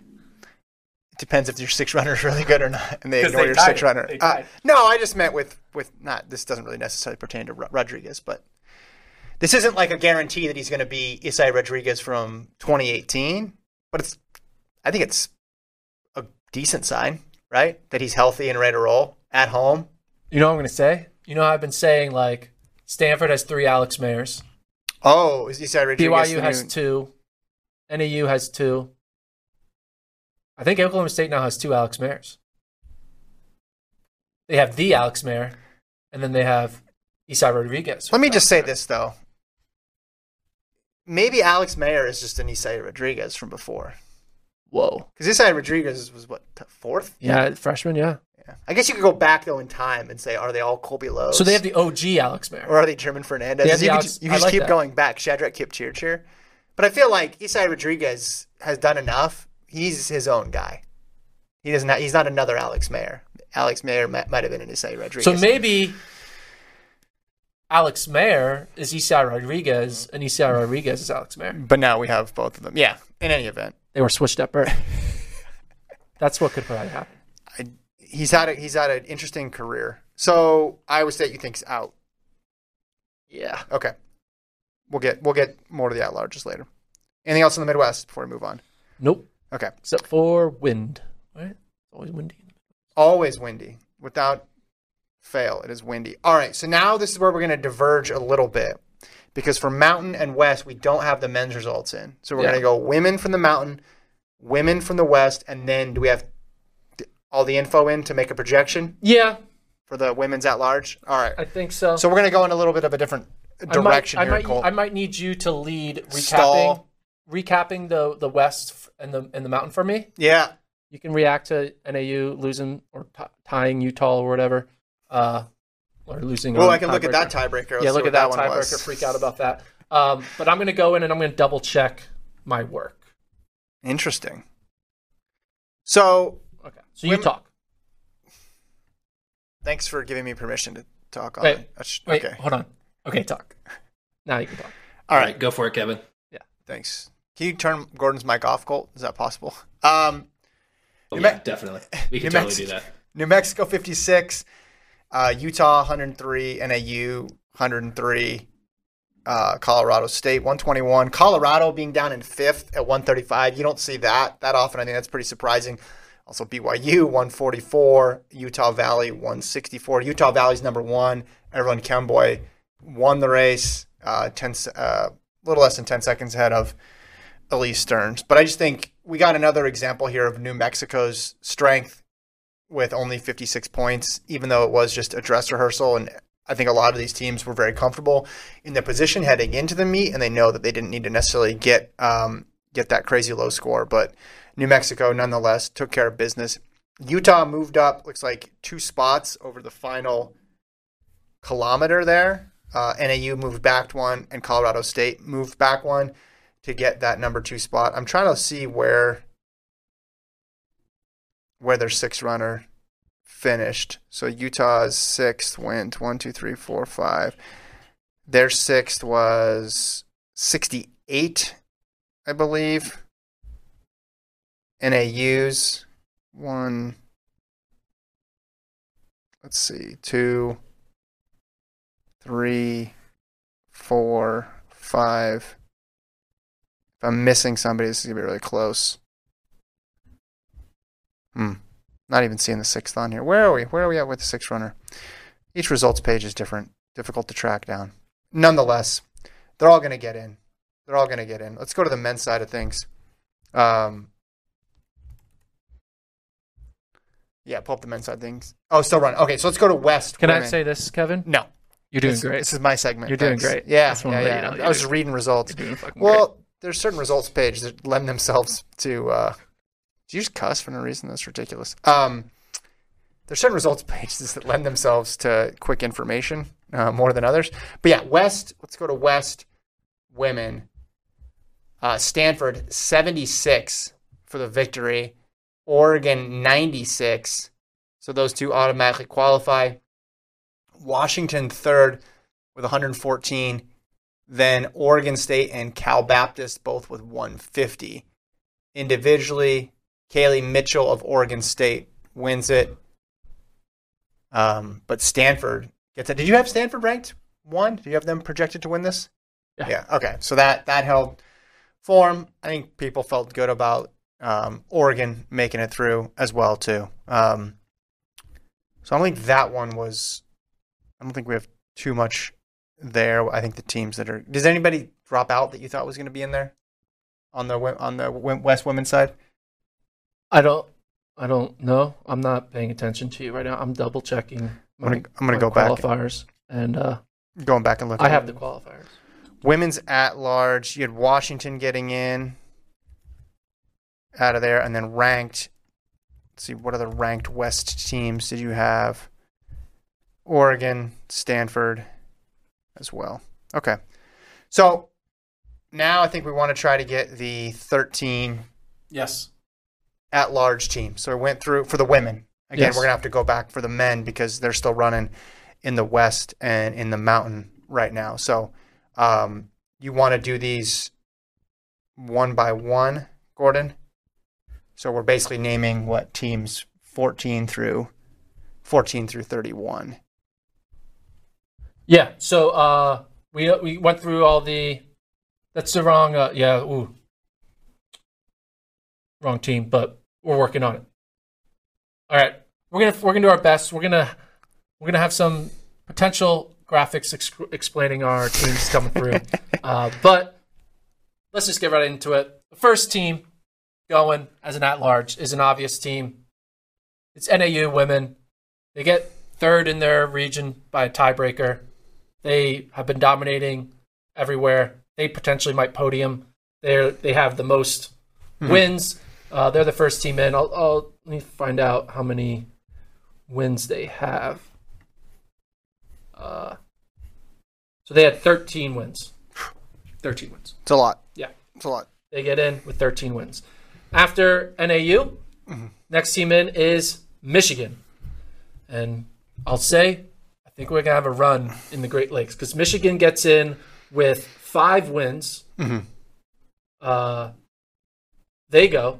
It depends if your six runner is really good or not, and they ignore they your tied six it. runner. Uh, no, I just meant with with not. This doesn't really necessarily pertain to Rodriguez, but this isn't like a guarantee that he's going to be Isai Rodriguez from 2018. But it's, I think it's a decent sign, right? That he's healthy and ready to roll at home. You know what I'm going to say? You know, I've been saying like Stanford has three Alex Maiers, Oh, is Isai Rodriguez? BYU has new- two, NAU has two. I think Oklahoma State now has two Alex Maiers. They have the Alex Maier, and then they have Isai Rodriguez. Let me just say this though. Maybe Alex Maier is just an Isai Rodriguez from before. Whoa. Because Isai Rodriguez was what fourth? Yeah, freshman. Yeah. Yeah. I guess you could go back though in time and say, are they all Colby Lowe? So they have the OG Alex Maier. or are they German Fernandez? They have the you could Alex- just, you I just like keep that. going back. Shadrack Kipchirchir. But I feel like Isai Rodriguez has done enough. He's his own guy. He doesn't. Have, he's not another Alex Maier. Alex Maier might, might have been an Isai Rodriguez. So maybe Alex Maier is Isai Rodriguez, and Isai Rodriguez is Alex Maier. but now we have both of them. Yeah. In any event, They were switched up. birth. [LAUGHS] That's what could probably happen. I, he's had a, he's had an interesting career. So Iowa State, you think's out? Yeah. Okay. We'll get we'll get more to the at larges later. Anything else in the Midwest before we move on? Nope. Okay. Except for wind. Right? Always windy. Always windy. Without fail, it is windy. All right. So now this is where we're going to diverge a little bit because for Mountain and West, we don't have the men's results in. So we're Yeah. going to go women from the Mountain, women from the West, and then do we have all the info in to make a projection Yeah, for the women's at large? All right. I think so. So we're going to go in a little bit of a different direction I might, here, I might, Cole. I might need you to lead recapping, Stall. Recapping the the West and the and the Mountain for me. yeah. You can react to NAU losing or t- tying Utah or whatever, uh, or losing. Well, on I can look at that tiebreaker. Let's Yeah, look at that, one tiebreaker. was. Freak out about that. Um, but I'm going to go in and I'm going to double check my work. Interesting. So Okay. So you Women- talk. thanks for giving me permission to talk on Wait, it. Sh- Wait, Okay. hold on. Okay, talk. Now you can talk. All right. go for it, Kevin. Yeah, thanks. Can you turn Gordon's mic off, Colt? Is that possible? Um, Oh, New yeah, Me- definitely. [LAUGHS] We New can totally Mex- do that. New Mexico 56, uh, Utah 103, NAU 103, uh, Colorado State 121. Colorado being down in fifth at 135. You don't see that that often. I think that's pretty surprising. Also BYU 144, Utah Valley 164. Utah Valley's number one. Everlyn Kemboi won the race. Uh, 10, se- uh, little less than 10 seconds ahead of Elise Stearns. But I just think we got another example here of New Mexico's strength with only 56 points, even though it was just a dress rehearsal. And I think a lot of these teams were very comfortable in their position heading into the meet, and they know that they didn't need to necessarily get um, get that crazy low score. But New Mexico, nonetheless, took care of business. Utah moved up, looks like two spots over the final kilometer there. Uh, NAU moved back one, and Colorado State moved back one to get that number two spot. I'm trying to see where where their six runner finished. So Utah's sixth went one, two, three, four, five. Their sixth was 68, I believe. NAU's one, let's see, two, three, four, five. If I'm missing somebody, this is going to be really close. Hmm. Not even seeing the sixth on here. Where are we? Where are we at with the sixth runner? Each results page is different, difficult to track down. Nonetheless, they're all going to get in. They're all going to get in. Let's go to the men's side of things. Um, yeah, pull up the men's side of things. Oh, still run. Okay, so let's go to West. Can I say this, Kevin? no? You're doing this, great. This is my segment. You're doing great. Yeah, yeah, yeah. you know. I was just reading results. You're doing fucking Well, there's certain results pages that lend themselves to. Uh, you just cuss for no reason? That's ridiculous. Um, there's certain results [LAUGHS] pages that lend themselves to quick information uh, more than others. But yeah, West. Let's go to West women. Uh, Stanford 76 for the victory. Oregon 96. So those two automatically qualify. Washington third with 114. Then Oregon State and Cal Baptist both with 150. Individually, Kaylee Mitchell of Oregon State wins it. Um, but Stanford gets it. Did you have Stanford ranked one? Do you have them projected to win this? Yeah. Yeah. Okay. So that that held form. I think people felt good about um, Oregon making it through as well too. Um, so I don't think that one was. I don't think we have too much there. I think the teams that are. Does anybody drop out that you thought was going to be in there on the on the West women's side? I don't. I don't know. I'm not paying attention to you right now. I'm double checking. I'm gonna, I'm gonna my go back, qualifiers, and uh, going back and look. I have the qualifiers. women's at large. You had Washington getting in out of there, and then ranked. Let's see, what other ranked West teams did you have? Oregon, Stanford, as well. Okay, so now I think we want to try to get the 13 Yes. at large team. So we went through for the women. Again, Yes. we're gonna have to go back for the men because they're still running in the West and in the Mountain right now. So um, you want to do these one by one, Gordon. So we're basically naming what teams 14 through 14 through 31. Yeah. So uh, we we went through all the. That's the wrong. Uh, yeah. Ooh. Wrong team, but we're working on it. All right, we're gonna we're gonna do our best. We're gonna we're gonna have some potential graphics ex- explaining our teams coming through. [LAUGHS] uh, but let's just get right into it. The first team going as an at-large is an obvious team. It's NAU women. They get third in their region by a tiebreaker. They have been dominating everywhere. They potentially might podium. They they have the most wins. Uh, they're the first team in. I'll, I'll let me find out how many wins they have. Uh, so they had 13 wins. 13 wins. It's a lot. Yeah. It's a lot. They get in with 13 wins. After NAU, next team in is Michigan. And I'll say, I think we're to have a run in the Great Lakes because Michigan gets in with five wins. Mhm. Uh, they go.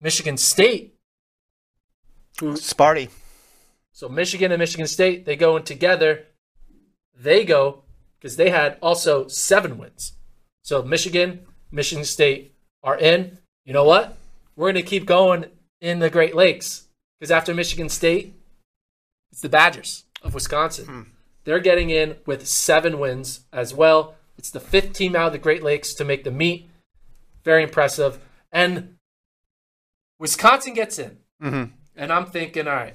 Michigan State. Sparty. So Michigan and Michigan State, they go in together. They go because they had also seven wins. So Michigan, Michigan State are in. You know what? We're going to keep going in the Great Lakes because after Michigan State, it's the Badgers of Wisconsin. They're getting in with seven wins as well. It's the fifth team out of the Great Lakes to make the meet. Very impressive. And Wisconsin gets in. Mhm. And I'm thinking, all right,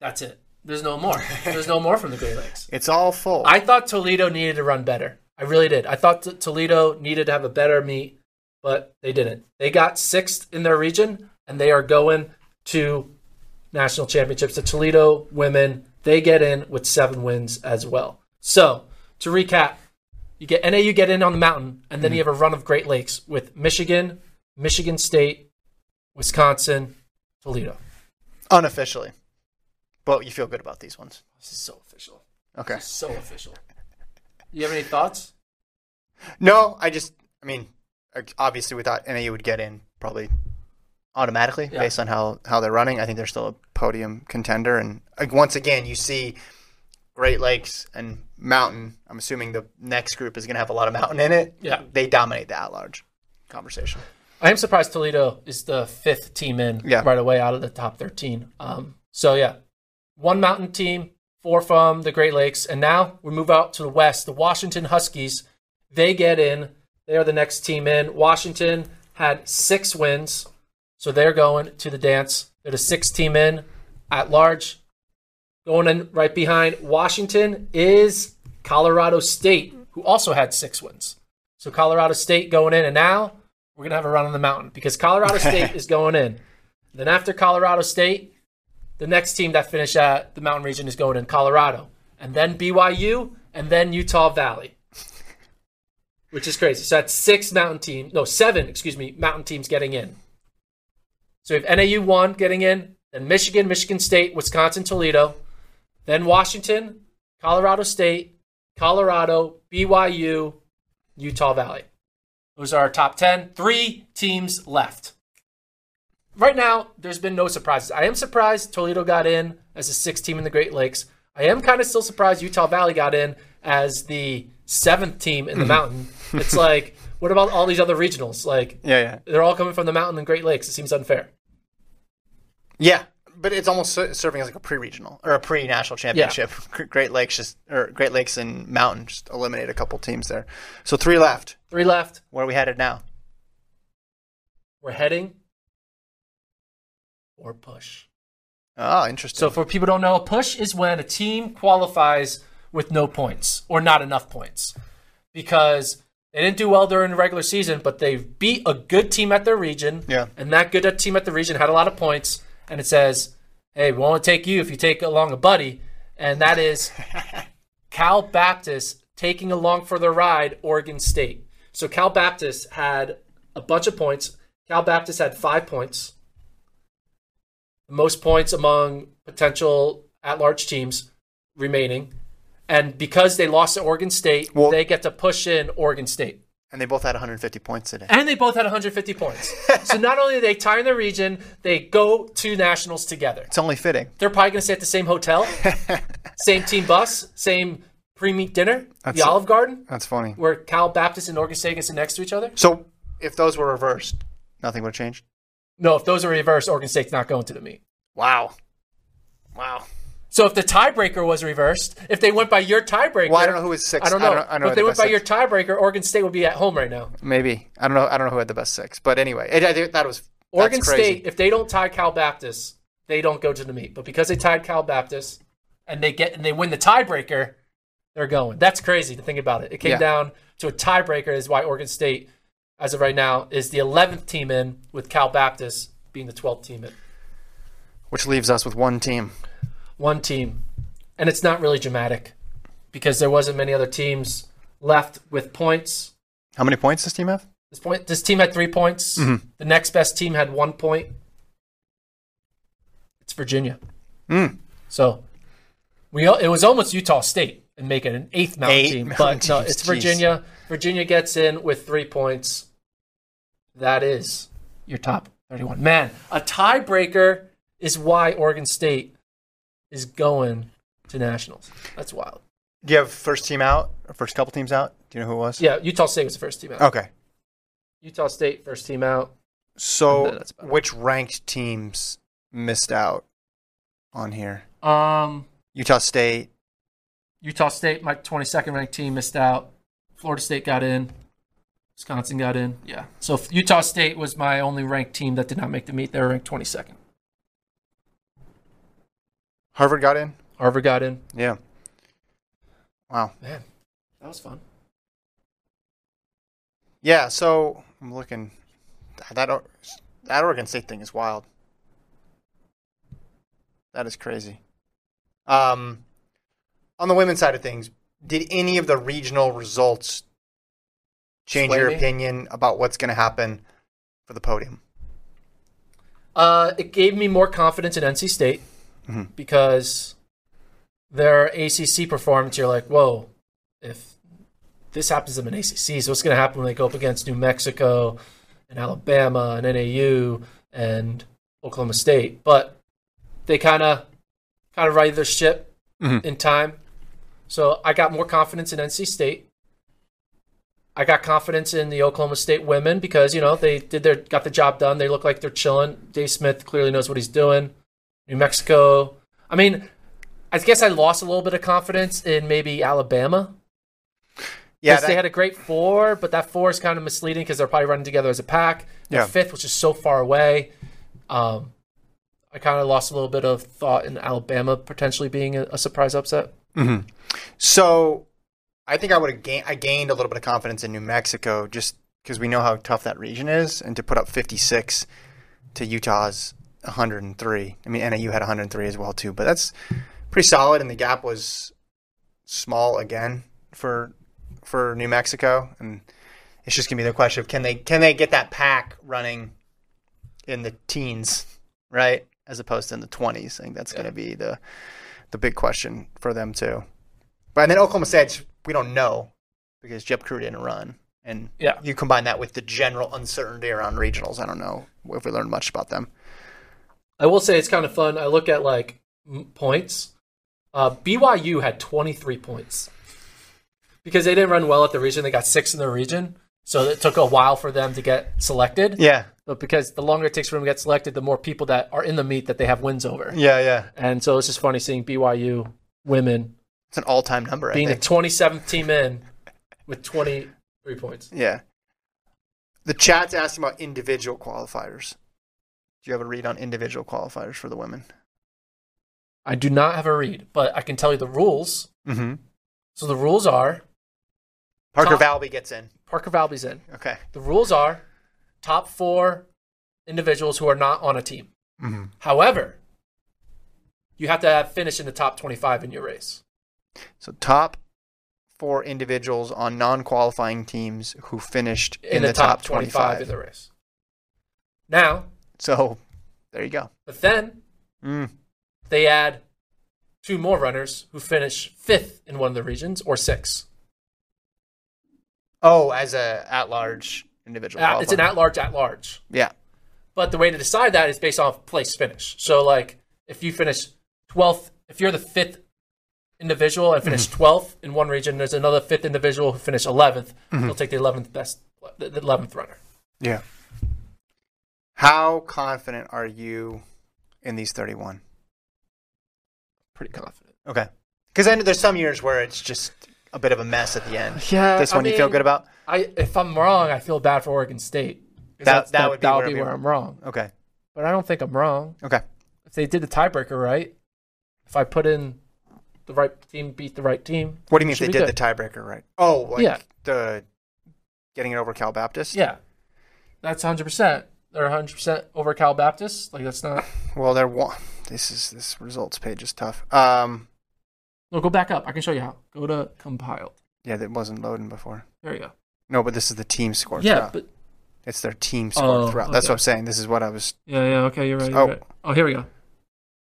that's it. There's no more. There's no more from the Great Lakes. [LAUGHS] It's all full. I thought Toledo needed to run better. I really did. I thought T- Toledo needed to have a better meet, but they didn't. They got sixth in their region, and they are going to national championships. The Toledo women, they get in with seven wins as well. So, to recap, you get NAU get in on the mountain, and then you mm-hmm. have a run of Great Lakes with Michigan, Michigan State, Wisconsin, Toledo. Unofficially. But you feel good about these ones. This is so official. Okay. So official. You have any thoughts? No, I just, I mean, obviously we thought NAU would get in probably automatically Yeah. based on how, how they're running. I think they're still a podium contender. And like, once again, you see Great Lakes and Mountain. I'm assuming the next group is going to have a lot of Mountain in it. Yeah. They dominate the at large conversation. I am surprised Toledo is the fifth team in Yeah. right away out of the top 13. Um, so, yeah, one mountain team, four from the Great Lakes. And now we move out to the west. The Washington Huskies, they get in. They are the next team in. Washington had six wins, so they're going to the dance. They're the sixth team in at large. Going in right behind Washington is Colorado State, who also had six wins. So Colorado State going in, and now we're gonna have a run on the mountain because Colorado [LAUGHS] State is going in. Then after Colorado State, the next team that finished at the mountain region is going in Colorado, and then BYU, and then Utah Valley, which is crazy. So that's six mountain teams, no seven, excuse me, mountain teams getting in. So we have NAU one getting in, then Michigan, Michigan State, Wisconsin, Toledo, then Washington, Colorado State, Colorado, BYU, Utah Valley. Those are our top 10. Three teams left. Right now, there's been no surprises. I am surprised Toledo got in as a sixth team in the Great Lakes. I am kind of still surprised Utah Valley got in as the seventh team in the [LAUGHS] mountain. It's like, what about all these other regionals? Like, Yeah, yeah, they're all coming from the mountain and Great Lakes. It seems unfair. yeah. But it's almost serving as like a pre-regional or a pre-national championship. Great Lakes just or Great Lakes and Mountain just eliminate a couple teams there. So three left. Three left. Where are we headed now? We're heading or push. Oh, interesting. So, for people who don't know, a push is when a team qualifies with no points or not enough points because they didn't do well during the regular season, but they beat a good team at their region. Yeah. And that good team at the region had a lot of points. And it says, hey, we won't take you if you take along a buddy. And that is [LAUGHS] Cal Baptist taking along for the ride Oregon State. So Cal Baptist had a bunch of points. Cal Baptist had five points, most points among potential at-large teams remaining. And because they lost to Oregon State, Well- they get to push in Oregon State. and they both had 150 points today. And they both had 150 points. so not only do they tie in the region, they go to nationals together. It's only fitting. They're probably going to stay at the same hotel, [LAUGHS] same team bus, same pre-meet dinner, That's- the Olive Garden, That's funny. where Cal Baptist and Oregon State get sit next to each other. So if those were reversed, nothing would have changed. No, if those are reversed, Oregon State's not going to the meet. Wow. Wow. So if the tiebreaker was reversed, if they went by your tiebreaker, Well, I don't know who was six. I don't know. I don't, I don't but if they went by best your tiebreaker, Oregon State would be at home right now. maybe I don't know. I don't know who had the best six, but anyway, it, I that was Oregon. State, if they don't tie Cal Baptist, they don't go to the meet. But because they tied Cal Baptist and they get and they win the tiebreaker, they're going. That's crazy to think about it. It came Yeah. down to a tiebreaker is why Oregon State, as of right now, is the 11th team in, with Cal Baptist being the 12th team in. which leaves us with one team. One team. And it's not really dramatic because there wasn't many other teams left with points. How many points does this team have? This point, this team had three points. Mhm. The next best team had one point. It's Virginia. Mm. So we it was almost Utah State and make it an eighth mountain Eight team, but no, it's jeez. Virginia. Virginia gets in with three points. That is your top thirty-one. Man, a tiebreaker is why Oregon State is going to nationals. That's wild. Do you have first team out or first couple teams out? Do you know who it was? Yeah, Utah State was the first team out. Okay. Utah State first team out. So Yeah, it. which ranked teams missed out on here? Um, Utah State. Utah State, my 22nd ranked team, missed out. Florida State got in. Wisconsin got in. Yeah. So Utah State was my only ranked team that did not make the meet. They were ranked 22nd. Harvard got in. Harvard got in. Yeah. Wow. Man, that was fun. Yeah. So I'm looking. That that Oregon State thing is wild. That is crazy. Um, on the women's side of things, did any of the regional results change Sway your me? opinion about what's going to happen for the podium? Uh, it gave me more confidence in NC State Mhm. because their ACC performance, you're like, whoa, if this happens to them in ACC, so what's going to happen when they go up against New Mexico and Alabama and NAU and Oklahoma State? But they kind of kind of righted their ship Mhm. in time. So I got more confidence in NC State. I got confidence in the Oklahoma State women because you know they did their got the job done. They look like they're chilling. Dave Smith clearly knows what he's doing. New Mexico. I mean, I guess I lost a little bit of confidence in maybe Alabama. Yeah, Yes, they had a great four, but that four is kind of misleading because they're probably running together as a pack. Their Yeah. fifth was just so far away. Um, I kind of lost a little bit of thought in Alabama potentially being a, a surprise upset. Mhm. So, I think I would have gained. I gained a little bit of confidence in New Mexico just because we know how tough that region is, and to put up 56 to Utah's 103. I mean, NAU had 103 as well too, but that's pretty solid, and the gap was small again for for New Mexico, and it's just gonna be the question of can they can they get that pack running in the teens, right? as opposed to in the 20s. I think that's Yeah. going to be the the big question for them too. But and then Oklahoma State, we don't know because Jepkirui didn't run, and Yeah. you combine that with the general uncertainty around regionals. I don't know if we learned much about them. I will say it's kind of fun. I look at like points. Uh, BYU had 23 points because they didn't run well at the region. They got six in the region, so it took a while for them to get selected. Yeah, But because the longer it takes for them to get selected, the more people that are in the meet that they have wins over. yeah, yeah. And so it's just funny seeing BYU women It's an all-time number. I being the think. 27th team in with 23 points. Yeah. The chat's asking about individual qualifiers. Do you have a read on individual qualifiers for the women? I do not have a read, but I can tell you the rules. Mm-hmm. So the rules are Parker Top- Valby gets in. Parker Valby's in. Okay. The rules are top four individuals who are not on a team. Mm-hmm. However, you have to have finished in the top 25 in your race. So top four individuals on non-qualifying teams who finished in, In, the, top, 25, in the race. Now, so there you go. but then Mm. they add two more runners who finish fifth in one of the regions or six. Oh, as a at-large individual. Uh, it's an at large, at large. yeah. But the way to decide that is based off place finish. So, like, if you finish 12th, if you're the fifth individual and finish 12th in one region, there's another fifth individual who finished 11th. They'll take the 11th best, the the 11th runner. Yeah. How confident are you in these 31? Pretty confident. Okay. Because I know there's some years where it's just a bit of a mess at the end. Yeah, This I one you feel good about? I if I'm wrong, I feel bad for Oregon State. That- that's- that would be where be where I'm wrong. Okay. But I don't think I'm wrong. Okay. If they did the tiebreaker right, if I put in the right team beat the right team, What do you mean if they did good. the tiebreaker right? Oh, like Yeah. the getting it over Cal Baptist? Yeah, that's 100. They're 100 percent over Cal Baptist. Like that's not. [LAUGHS] Well, they're one. This is this results page is tough. Um, No, go back up. I can show you how. Go to compiled. yeah, that wasn't loading before. There you go. No, but this is the team score. Yeah, throughout. but it's their team score Oh, throughout. That's what I'm saying. This is what I was. yeah, yeah. Okay, you're right. You're Oh. right. Oh, here we go.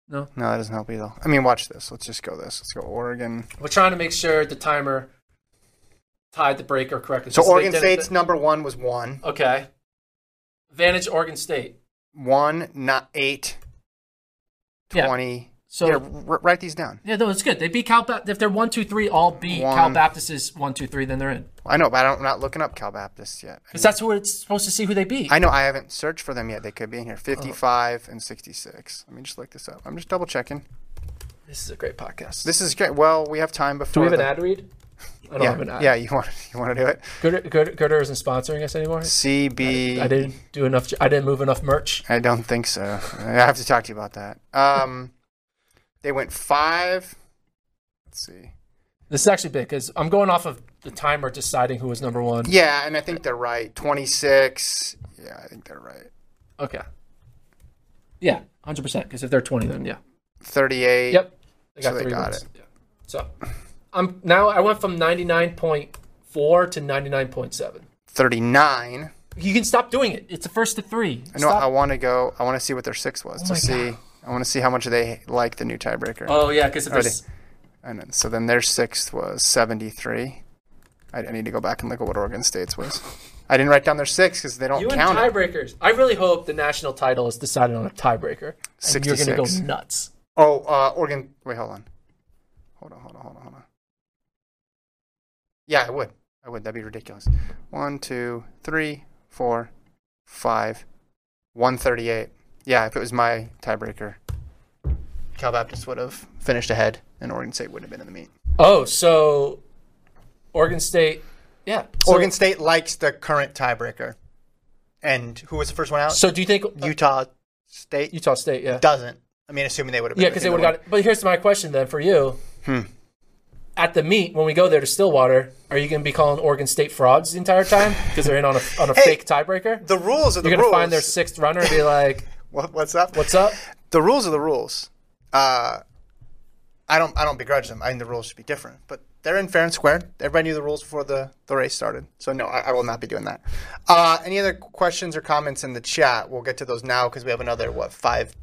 No, No, that doesn't help either. I mean, watch this. Let's just go this. Let's go Oregon. We're trying to make sure the timer tied the breaker correctly. So Oregon State's number one was one, Okay. Advantage Oregon State. one, not eight, Yeah. twenty. So yeah, yeah, r- write these down. Yeah, no, it's good. They beat Cal Baptist. If they're one, two, three, all beat One. Cal Baptist is one, two, three, then they're in. I know, but I don't, I'm not looking up Cal Baptist yet. Because that's who it's supposed to see who they beat. I know I haven't searched for them yet. They could be in here. 55 and 66. Let me just look this up. I'm just double checking. this is a great podcast. This is great. Well, we have time before. do we have an ad read? I don't yeah, have an yeah. You want you want to do it? Gooder, Gooder, Gooder isn't sponsoring us anymore. CB. I didn't do enough. I didn't move enough merch. I don't think so. I have to talk to you about that. Um, they went five. Let's see. This is actually big because I'm going off of the timer deciding who was number one. Yeah, and I think they're right. 26. Yeah, I think they're right. Okay. Yeah, hundred percent. Because if they're 20, then yeah. 38. Yep. They So they got wins. Yeah. So I'm now I went from 99.4 to 99.7. 39. You can stop doing it. It's the first to three. I know. Stop. I want to go. I want to see what their six was Oh to see. God. I want to see how much they like the new tiebreaker. oh yeah, because if Already. there's And then, so then their sixth was 73. I, I need to go back and look at what Oregon State's was. I didn't write down their six because they don't you and count it. tiebreakers. I really hope the national title is decided on a tiebreaker. And you're going to 66. go nuts. Oh, uh, Oregon. Wait, hold on. Hold on, hold on, hold on, hold on. Yeah, I would. I would. That'd be ridiculous. One, two, three, four, five, 138. Yeah, if it was my tiebreaker, Cal Baptist would have finished ahead and Oregon State would have been in the meet. Oh, so Oregon State. Yeah. So, Oregon State likes the current tiebreaker. And who was the first one out? So do you think uh, Utah State Utah State? Yeah. doesn't. I mean, assuming they would have been. Yeah, because they would have got it. But here's my question then for you. Hmm. At the meet, when we go there to Stillwater, are you going to be calling Oregon State frauds the entire time because they're in on a on a Hey, fake tiebreaker? The rules are the You're going to find their sixth runner and be like, [LAUGHS] What, what's up? "What's up?" the rules are the rules. Uh, I don't I don't begrudge them. I think the rules should be different, but they're in fair and square. Everybody knew the rules before the, the race started. So no, I, I will not be doing that. Uh, any other questions or comments in the chat? We'll get to those now because we have another what five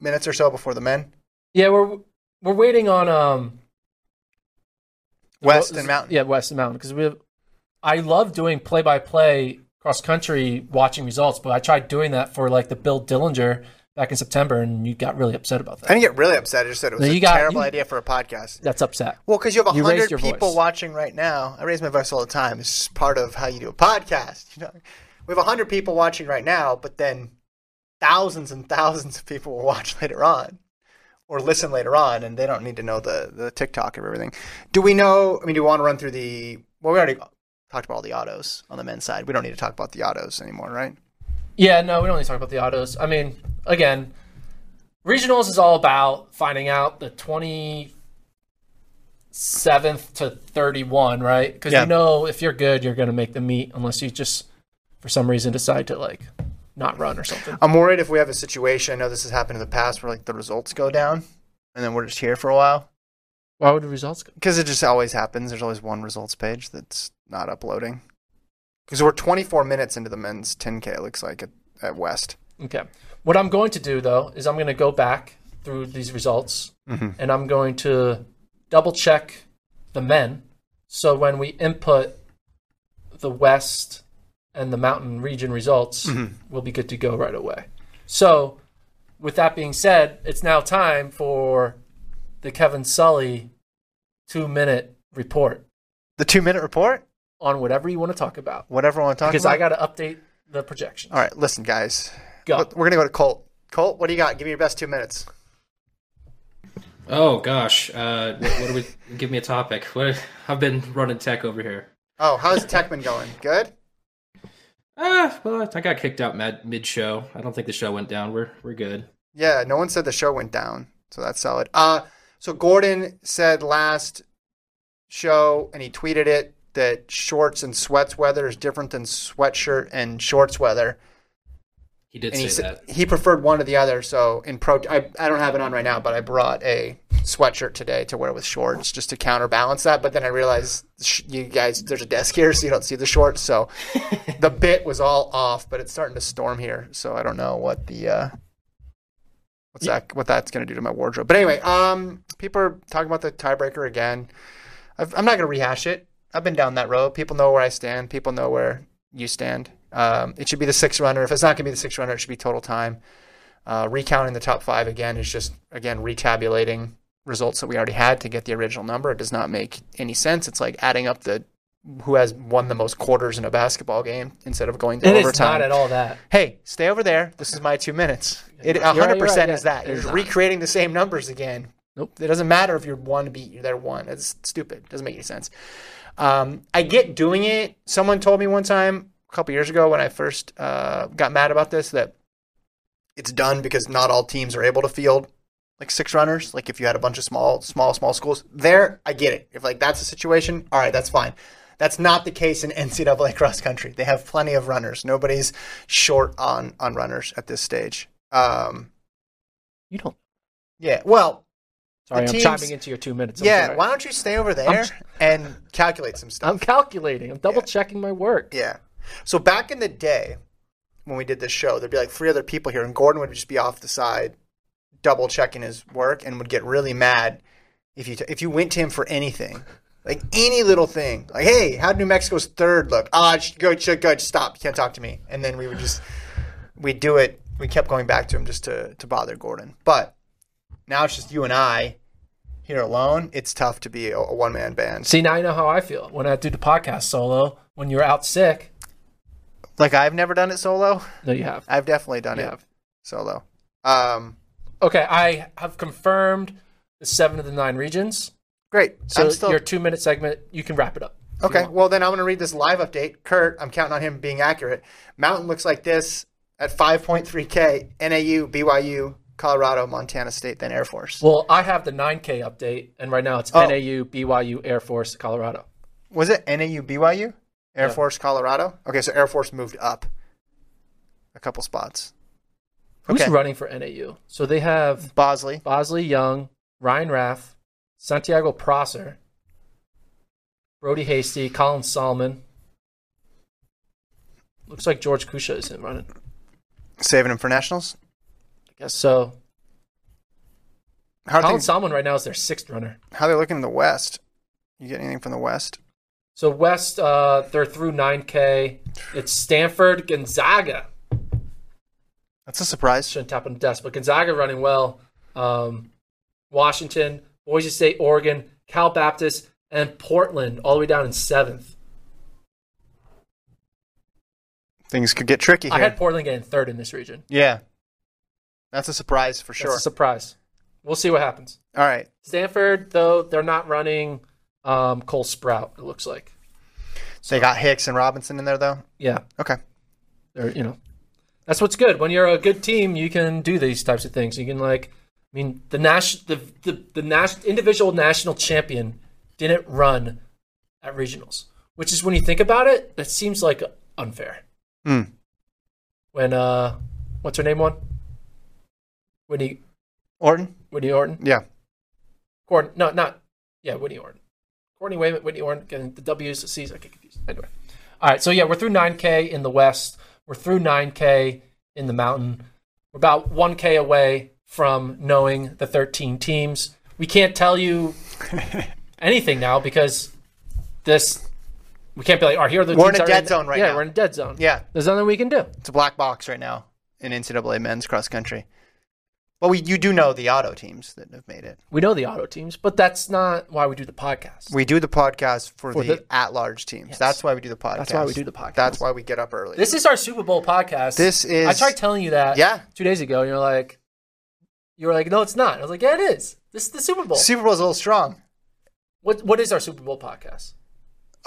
minutes or so before the men. Yeah, we're we're waiting on um West Well, and Mountain. Yeah, West and Mountain because we. Have, I love doing play by play cross country watching results, but I tried doing that for like the Bill Dellinger back in September, and you got really upset about I that. didn't get really upset. I just said it was No, a got- terrible you- idea for a podcast. That's upset. Well, because you have You hundred your people voice. watching right now. I raise my voice all the time. It's part of how you do a podcast. You know, we have hundred people watching right now, but then thousands and thousands of people will watch [LAUGHS] later on or listen later on, and they don't need to know the the TikTok of everything. Do we know? I mean, do you want to run through the? Well, we already talked about all the autos on the men's side. We don't need to talk about the autos anymore, right? Yeah, no, we don't need to talk about the autos. I mean, again, regionals is all about finding out the twenty seventh to thirty one, right? Because Yeah. you know if you're good, you're going to make the meet, unless you just for some reason decide to like not run or something. I'm worried if we have a situation. I know this has happened in the past where like the results go down, and then we're just here for a while. Why would the results go? Because it just always happens. There's always one results page that's not uploading. Because we're 24 minutes into the men's 10K, it looks like, at, at West. Okay. What I'm going to do though is I'm going to go back through these results Mhm. and I'm going to double check the men. So when we input the West and the Mountain region results, we'll be good to go right away. So with that being said, it's now time for the Kevin Sully two minute report The two minute report? on whatever you want to talk about. Whatever I want to talk Because about. Because I got to update the projections. All right, listen, guys. Go. We're going to go to Colt. Colt, what do you got? Give me your best two minutes. Oh gosh, uh, what, what do we? Give me a topic. What I've been running tech over here. Oh, how's Techman going? Good? Ah, well, I got kicked out mid show. I don't think the show went down. We're we're good. Yeah, no one said the show went down, so that's solid. Uh, so Gordon said last show, and he tweeted it, that shorts and sweats weather is different than sweatshirt and shorts weather. He did and he say said that. he preferred one or the other. So in pro, I, I don't have it on right now, but I brought a sweatshirt today to wear with shorts just to counterbalance that. But then I realized sh- you guys, there's a desk here, [LAUGHS] so you don't see the shorts. So [LAUGHS] the bit was all off, but it's starting to storm here, so I don't know what the uh, what's that what that's going to do to my wardrobe. But anyway, um, people are talking about the tiebreaker again. I've, I'm not going to rehash it. I've been down that road. People know where I stand. People know where you stand. Um, it should be the six runner. If it's not going to be the six runner, it should be total time. Uh, recounting the top five again is just again retabulating results that we already had to get the original number. It does not make any sense. It's like adding up the who has won the most quarters in a basketball game instead of going to It is overtime. not at all that. hey, stay over there. This is my two minutes. It You're 100% you're right, is that. You're recreating the same numbers again. Nope. It doesn't matter if you're one beat, you're there one. It's stupid. It doesn't make any sense. Um, I get doing it. Someone told me one time a couple years ago when I first uh, got mad about this that it's done because not all teams are able to field like six runners. Like if you had a bunch of small, small, small schools, there I get it. If like that's the situation, all right, that's fine. That's not the case in [LAUGHS] NCAA cross country. They have plenty of runners. Nobody's short on on runners at this stage. Um, You don't. yeah. Well, Sorry, The I'm teams- chiming into your two minutes. I'm yeah. sorry. Why don't you stay over there and calculate some stuff? I'm calculating. I'm double checking my work. Yeah. So back in the day, when we did this show, there'd be like three other people here, and Gordon would just be off the side, double checking his work, and would get really mad if you t- if you went to him for anything, like any little thing, like hey, how New Mexico's third look? Ah, oh, go, go, go, stop, you can't talk to me. And then we would just we'd do it. We kept going back to him just to to bother Gordon, but now it's just you and I here alone. It's tough to be a, a one man band. See, now you know how I feel when I do the podcast solo. When you're out sick, Like I've never done it solo. no, you have. I've definitely done You it have. solo. Um, Okay, I have confirmed the seven of the nine regions. great. So still your two minute segment, you can wrap it up. okay. Well, then I'm going to read this live update. Kurt, I'm counting on him being accurate. Mountain looks like this at 5.3K. NAU, BYU, Colorado, Montana State, then Air Force. Well, I have the 9K update, and right now it's Oh. NAU, BYU, Air Force, Colorado. Was it NAU, BYU, Air Yeah. Force, Colorado? Okay, so Air Force moved up a couple spots. Who's Okay. running for NAU? So they have Bosley. Bosley Young, Ryan Raff, Santiago Prosser, Brodey Hasty, Colin Sahlman. Looks like George Kusche isn't running. Saving him for nationals. I guess so. How Colin Sahlman right now is their sixth runner. how are they looking in the West? You get anything from the West? So West, uh, they're through 9K. It's Stanford, Gonzaga. That's a surprise. Shouldn't tap on the desk, but Gonzaga running well. Um, Washington, Boise State, Oregon, Cal Baptist, and Portland all the way down in seventh. Things could get tricky I here. had Portland getting third in this region. yeah, that's a surprise for sure. That's a surprise. We'll see what happens. All right, Stanford, though, they're not running um, Cole Sprout. It looks like. So they got Hicks and Robinson in there though. Yeah, Okay, they're you know, that's what's good. When you're a good team, you can do these types of things. You can like, I mean, the national, the the the nas- individual national champion didn't run at regionals, which is when you think about it, that seems like unfair. Hmm. When uh, what's her name won? Whitney Orton. Whitney Orton. Yeah, Gordon, no, not yeah, Whitney Orton. Courtney Wayment, Whitney Orton, getting the W's, the C's. I get confused. Anyway, all right. So yeah, we're through 9K in the West. We're through 9K in the Mountain. We're about 1K away from knowing the 13 teams. We can't tell you [LAUGHS] anything now because this. We can't be like, all right, here are the We're in teams a dead zone right yeah, now. we're in a dead zone. yeah. There's nothing we can do. It's a black box right now in NCAA men's cross country. But we, you do know the auto teams that have made it. We know the auto teams, but that's not why we do the podcast. We do the podcast for, For the, the- at-large teams. Yes. That's why we do the podcast. That's why we do the podcast. That's why we get up early. This is our Super Bowl podcast. This is- I tried telling you that. yeah. Two days ago, and you're like, you were like, no, it's not. I was like, yeah, it is. This is the Super Bowl. Super Bowl's a little strong. what What is our Super Bowl podcast?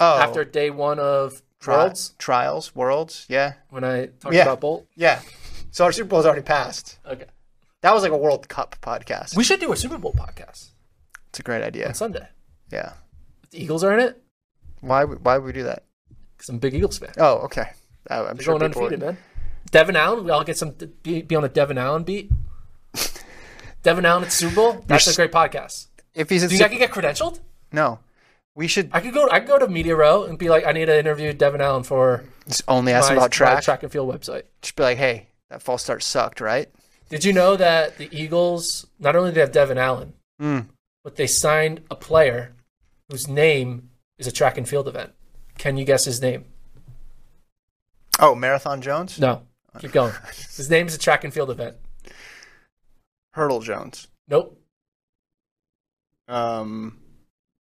Oh, After day one of tri- Worlds, trials, worlds. Yeah, when I talked Yeah. about Bolt. yeah. So our Super Bowl's already passed. Okay, That was like a World Cup podcast. we should do a Super Bowl podcast it's a great idea. on Sunday. Yeah. If the Eagles are in it, Why? would- Why would we do that? because I'm a big Eagles fan. Oh, okay. Uh, I'm They're sure going people undefeated, would- man. Devin Allen, we all get some be, be on a Devin Allen beat. [LAUGHS] Devin Allen at Super Bowl. That's a great podcast. If he's in Do you think I could get credentialed? no, we should I could go. I could go to Media Row and be like, I need to interview Devin Allen for just only ask my, about my track. track and field website. Just be like, hey, that false start sucked, right? Did you know that the Eagles not only did they have Devin Allen, Mm. but they signed a player whose name is a track and field event? Can you guess his name? Oh, Marathon Jones, No. Keep going. [LAUGHS] His name is a track and field event. Hurdle Jones. Nope. Um,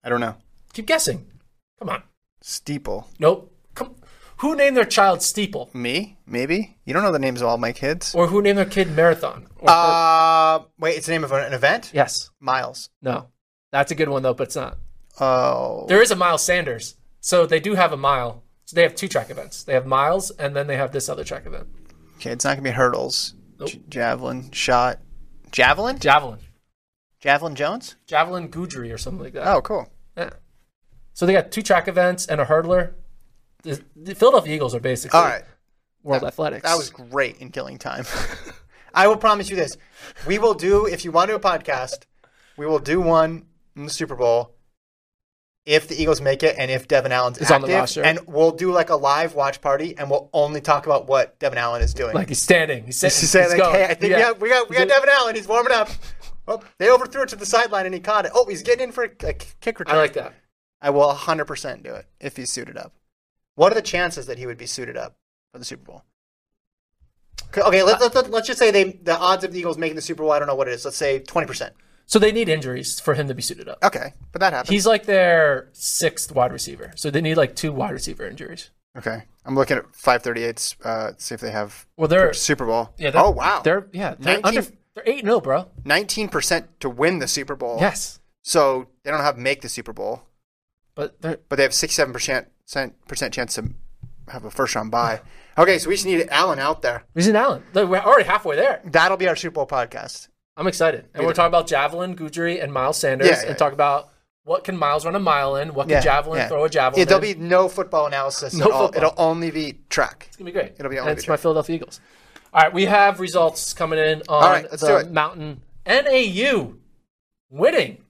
I don't know. Keep guessing. Come on. Steeple. Nope. Who named their child Steeple? Me? Maybe? You don't know the names of all my kids? Or who named their kid Marathon? Or, Uh, wait, it's the name of an event? yes. Miles. No. That's a good one though, but it's not. Oh. There is a Miles Sanders, so they do have a mile. So they have two track events. They have miles, and then they have this other track event. Okay, it's not going to be hurdles. Nope. J- javelin, shot. Javelin? Javelin. Javelin Jones? Javelin Guidry or something like that. Oh, cool. Yeah. So they got two track events and a hurdler. The, the Philadelphia Eagles are basically All right. World Athletics. That was great in killing time. [LAUGHS] I will promise you this. We will do, if you want to do a podcast, we will do one in the Super Bowl if the Eagles make it and if Devin Allen's Is on the roster. And we'll do like a live watch party and we'll only talk about what Devin Allen is doing. like he's standing. He's sitting. Just say he's like, hey, I think Yeah. we got we got we got He's- Devin Allen. He's warming up. Oh, they overthrew it to the sideline and he caught it. Oh, he's getting in for a a kick return. I like that. I will 100% do it if he's suited up. What are the chances that he would be suited up for the Super Bowl? Okay, let, let, let, let's just say they the odds of the Eagles making the Super Bowl, I don't know what it is. Let's say 20%. So they need injuries for him to be suited up. Okay, but that happens. He's like their sixth wide receiver. So they need like two wide receiver injuries. okay, I'm looking at 538s, uh, see if they have Well, they're Super Bowl. yeah. They're, oh, wow. They're yeah. They're 19 under. They're eight zero, bro. 19% to win the Super Bowl. Yes, So they don't have to make the Super Bowl, but but they have 67% chance to have a first round bye. Okay, so we just need Allen out there. he's need Allen. Look, We're already halfway there. That'll be our Super Bowl podcast. I'm excited, and we're talking about Javelin, Goudry, and Miles Sanders, Yeah, yeah, and talk about what can Miles run a mile in, what can Yeah, Javelin throw a javelin. Yeah, there'll in. be no football analysis No at all. football. It'll only be track. It's gonna be great. It'll be and only it's be my. Philadelphia Eagles. All right, we have results coming in on All right, let's the do it. Mountain. NAU winning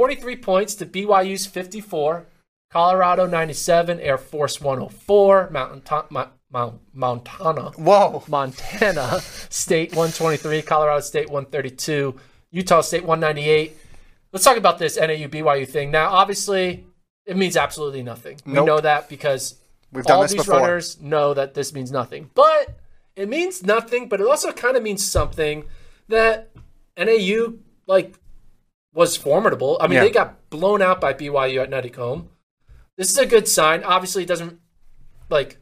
43 points to BYU's 54. Colorado 97, Air Force 104, Mountain Ta- Ma- Mount- Montana Whoa. Montana [LAUGHS] State 123, Colorado State 132, Utah State 198. Let's talk about this NAU BYU thing. Now, obviously, it means absolutely nothing. We know that because We've done all this these before. runners know that this means nothing. But it means nothing, but it also kind of means something that NAU like was formidable. I mean, Yeah. they got blown out by BYU at Nuttycombe. This is a good sign. Obviously, it doesn't like.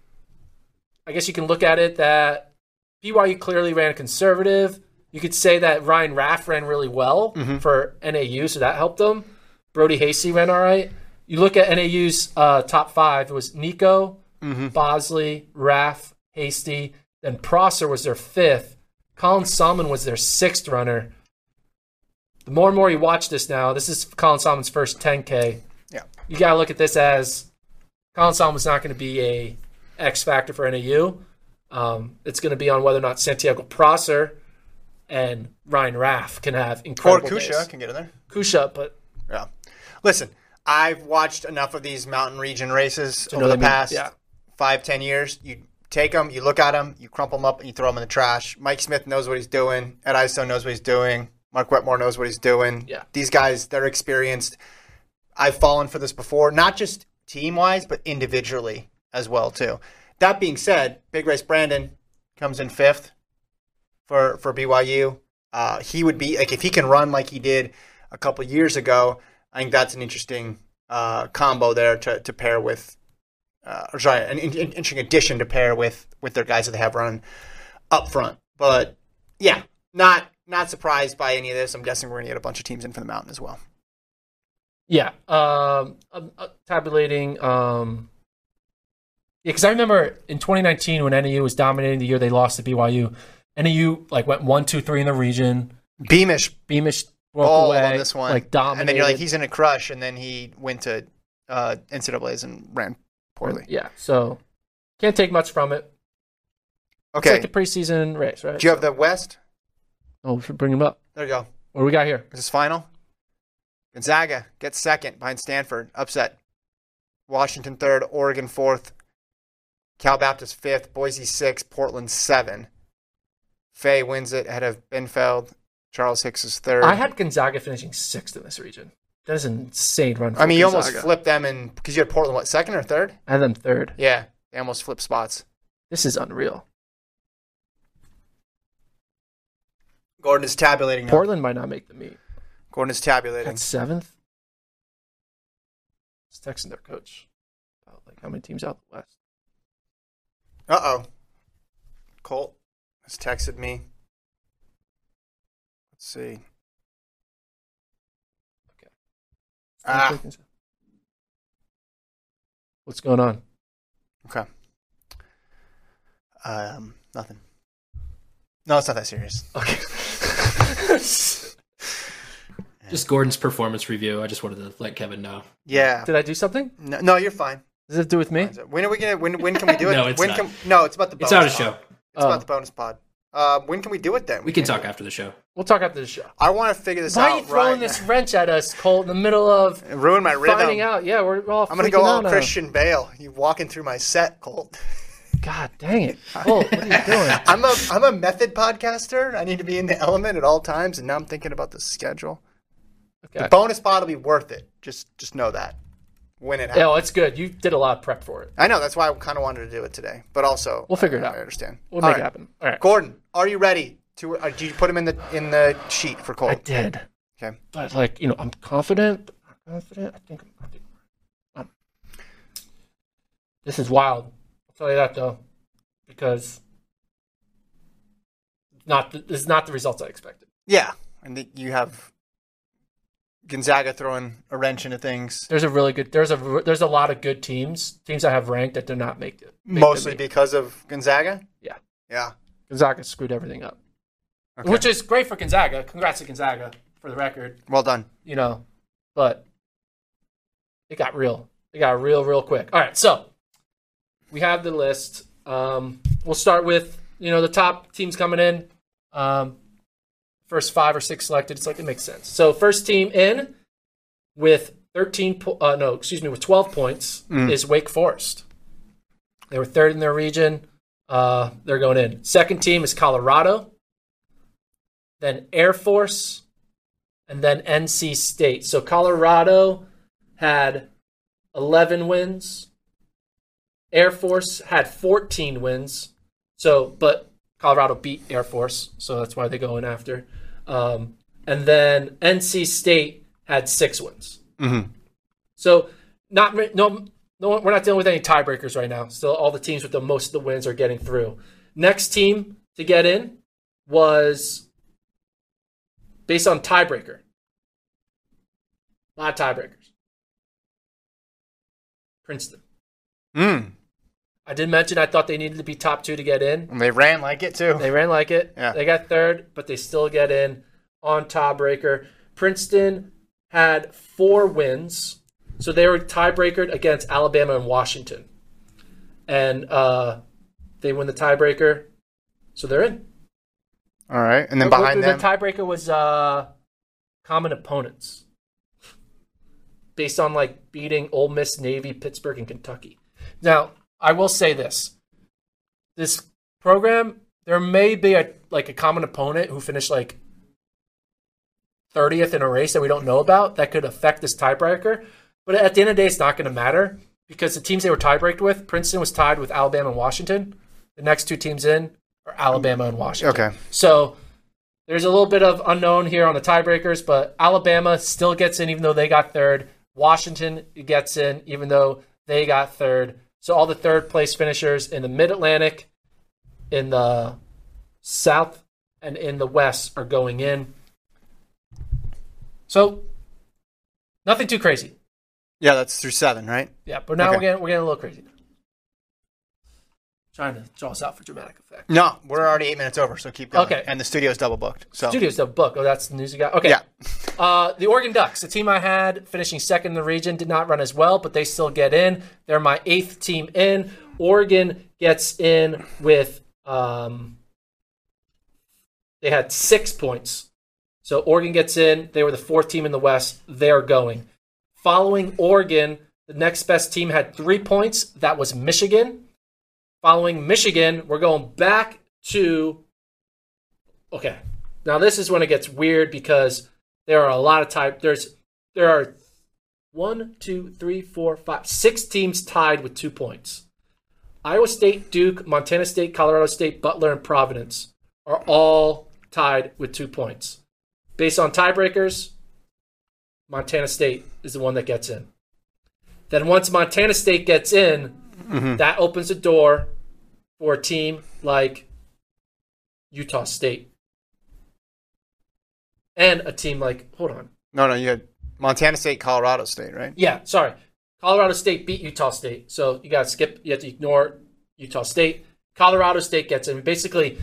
I guess you can look at it that BYU clearly ran conservative. You could say that Ryan Raff ran really well Mm-hmm. for NAU, so that helped them. Brodey Hasty ran all right. You look at NAU's uh, top five. It was Nico, Mm-hmm. Bosley, Raff, Hasty. Then Prosser was their fifth. Colin Sahlman was their sixth runner. The more and more you watch this now, this is Colin Sahlman's first 10K. Yeah. You got to look at this as Colin Sahlman's not going to be a X factor for NAU. Um, it's going to be on whether or not Santiago Prosser and Ryan Raff can have Or incredible Kusche days. can get in there. Kusche, but Yeah. Listen, I've watched enough of these mountain region races over the they mean- past yeah. five, ten years. You take them, you look at them, you crumple them up, and you throw them in the trash. Mike Smith knows what he's doing. Ed Eyestone knows what he's doing. Mark Wetmore knows what he's doing. Yeah. These guys, they're experienced. I've fallen for this before, not just team wise, but individually as well too. That being said, Big Race Brandon comes in fifth for for BYU. Uh, he would be like if he can run like he did a couple years ago. I think that's an interesting uh, combo there to, to pair with. Uh, or sorry, an in, in- interesting addition to pair with with their guys that they have run up front. But yeah, not not surprised by any of this. I'm guessing we're gonna get a bunch of teams in from the mountain as well. Yeah, um, I'm, uh, tabulating. Um, yeah, because I remember in 2019 when NAU was dominating the year they lost to BYU, NAU like went one, two, three in the region. Beamish Beamish broke ball away on this one, like dominated. and then you're like he's in a crush, and then he went to uh, NCAA's and ran poorly. yeah. So can't take much from it. It's Okay, like a preseason race, right? do you have the West? Oh, we should bring him up. There you go. What do we got here? This is final. Gonzaga gets second behind Stanford. Upset. Washington third. Oregon fourth. Cal Baptist fifth. Boise sixth. Portland seven. Fay wins it ahead of Benfeld. Charles Hicks is third. I had Gonzaga finishing sixth in this region. That is an insane run. For I mean, you almost flipped them in because you had Portland what second or third? I had them third. Yeah, they almost flipped spots. This is unreal. Gordon is tabulating now. Portland might not make the meet. Gordon is tabulating. At seventh. It's texting their coach about like how many teams out the west. Uh oh. Colt has texted me. Let's see. Okay. Ah. What's going on? Okay. Um, nothing. No, it's not that serious. Okay. [LAUGHS] [LAUGHS] Just Gordon's performance review. I just wanted to let Kevin know. Yeah. Did I do something? No, no, you're fine. Does it do with me? When are we gonna? When when can we do [LAUGHS] it? No, it's when not. Can, no, it's about the. Bonus It's not a pod. show. It's Oh. about the bonus pod. Uh, when can we do it then? We can talk after the show. We'll talk after the show. I want to figure this Why out. Why are you throwing right this now. wrench at us, Colt, in the middle of Ruin my rhythm. finding out? Yeah, we're all. I'm gonna go out all now. Christian Bale. You walking through my set, Colt. [LAUGHS] God dang it, Colt! What are you [LAUGHS] doing? I'm a I'm a method podcaster. I need to be in the element at all times, and now I'm thinking about the schedule. Okay. The bonus pod will be worth it. Just just know that when it happens. Yeah, well, it's good. You did a lot of prep for it. I know that's why I kind of wanted to do it today, but also We'll figure it out. I understand. We'll All make it happen. All right. Gordon, are you ready to? Uh, did you put him in the in the sheet for Cole? I did. Okay. But like, you know, I'm confident. I'm confident. I think I'm. I think, um, this is wild. Tell you that though, because not the, this is not the results I expected. Yeah, and the, you have Gonzaga throwing a wrench into things, There's a really good. There's a there's a lot of good teams. Teams I have ranked that did not make it. mostly because of Gonzaga. Yeah. Yeah. Gonzaga screwed everything up, Okay. which is great for Gonzaga. Congrats to Gonzaga for the record. well done. you know, but it got real. It got real, real quick. All right, so we have the list. Um, we'll start with you know the top teams coming in. Um, first five or six selected. It's like it makes sense. So first team in with thirteen. Po- uh, no, excuse me, with twelve points Mm. is Wake Forest. They were third in their region. Uh, they're going in. Second team is Colorado. Then Air Force, and then NC State. So Colorado had 11 wins. Air Force had 14 wins. So, but Colorado beat Air Force, so that's why they go in after. Um, and then NC State had six wins. Mhm. So, not no, no, we're not dealing with any tiebreakers right now. Still, all the teams with the most of the wins are getting through. Next team to get in was based on tiebreaker. A lot of tiebreakers. Princeton. Mm. I did mention I thought they needed to be top two to get in. And they ran like it too. They ran like it. Yeah. They got third, but they still get in on tiebreaker. Princeton had four wins, so they were tiebreakered against Alabama and Washington, and uh, they win the tiebreaker, so they're in. All right, and then The- behind the, them, tiebreaker was uh, common opponents, based on like beating Ole Miss, Navy, Pittsburgh, and Kentucky. Now, I will say this: this program, there may be a like a common opponent who finished like 30th in a race that we don't know about that could affect this tiebreaker. But at the end of the day, it's not going to matter because the teams they were tiebreaked with, Princeton was tied with Alabama and Washington. The next two teams in are Alabama and Washington. Okay. So there's a little bit of unknown here on the tiebreakers, but Alabama still gets in even though they got third. Washington gets in even though they got third. So all the third place finishers in the Mid Atlantic, in the South, and in the West are going in. So nothing too crazy. yeah, that's through seven, right? Yeah, but now Okay. we're getting we're getting a little crazy. Trying to draw us out for dramatic effect. No, we're already eight minutes over, so keep going. Okay. and the studio's double booked. So Studios double booked. Oh, that's the news you got. Okay. yeah, [LAUGHS] Uh, the Oregon Ducks, the team I had finishing second in the region, did not run as well, but they still get in. They're my eighth team in. Oregon gets in with um, they had six points. So Oregon gets in. They were the fourth team in the West. They're going. Following Oregon, the next best team had three points. That was Michigan. Following Michigan, we're going back to. Okay, now this is when it gets weird because there are a lot of type. There's there are one, two, three, four, five, six teams tied with two points. Iowa State, Duke, Montana State, Colorado State, Butler, and Providence are all tied with two points. Based on tiebreakers, Montana State is the one that gets in. Then once Montana State gets in, mm-hmm. that opens the door for a team like Utah State. And a team like hold on. No, no, you had Montana State, Colorado State, right? yeah sorry. Colorado state beat utah state. So you got to skip you have to ignore utah state. Colorado state gets in. Basically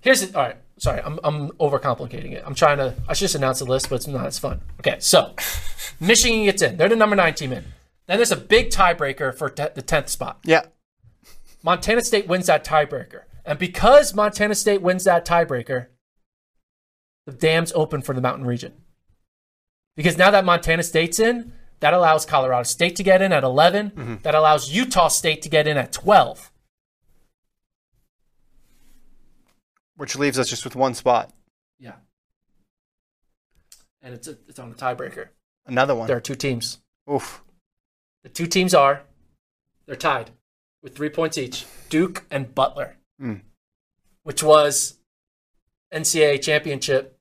here's it all right sorry i'm, I'm overcomplicating it. I'm trying to i should just announce the list but it's not as fun. Okay so [LAUGHS] michigan gets in. They're the number nine team in. Then there's a big tiebreaker for te- the 10th spot. Yeah, Montana State wins that tiebreaker. And because Montana State wins that tiebreaker, the dam's open for the mountain region. Because now that Montana State's in, that allows Colorado State to get in at 11. Mm-hmm. That allows Utah State to get in at 12. which leaves us just with one spot. Yeah. And it's, a, it's on the tiebreaker. Another one. There are two teams. Oof. The two teams are, they're tied with three points each Duke and Butler, Mm. which was NCAA championship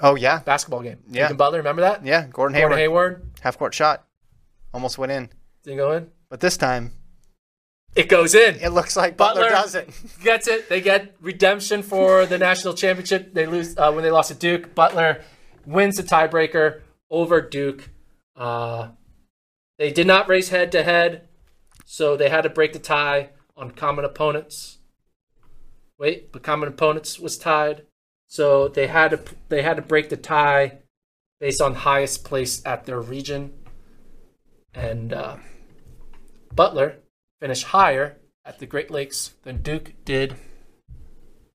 Oh yeah, basketball game. Yeah. Duke and Butler, remember that? yeah. Gordon Gordon Hayward, Hayward half court shot, almost went in, didn't go in. but this time It goes in. it looks like Butler, Butler- doesn't. [LAUGHS] Gets it. They get redemption for the national championship. They lose uh, when they lost to Duke. Butler wins the tiebreaker over Duke. Uh, they did not race head to head, so they had to break the tie on common opponents. Wait, but common opponents was tied, so they had to they had to break the tie based on highest place at their region. And uh, Butler finished higher at the Great Lakes than Duke did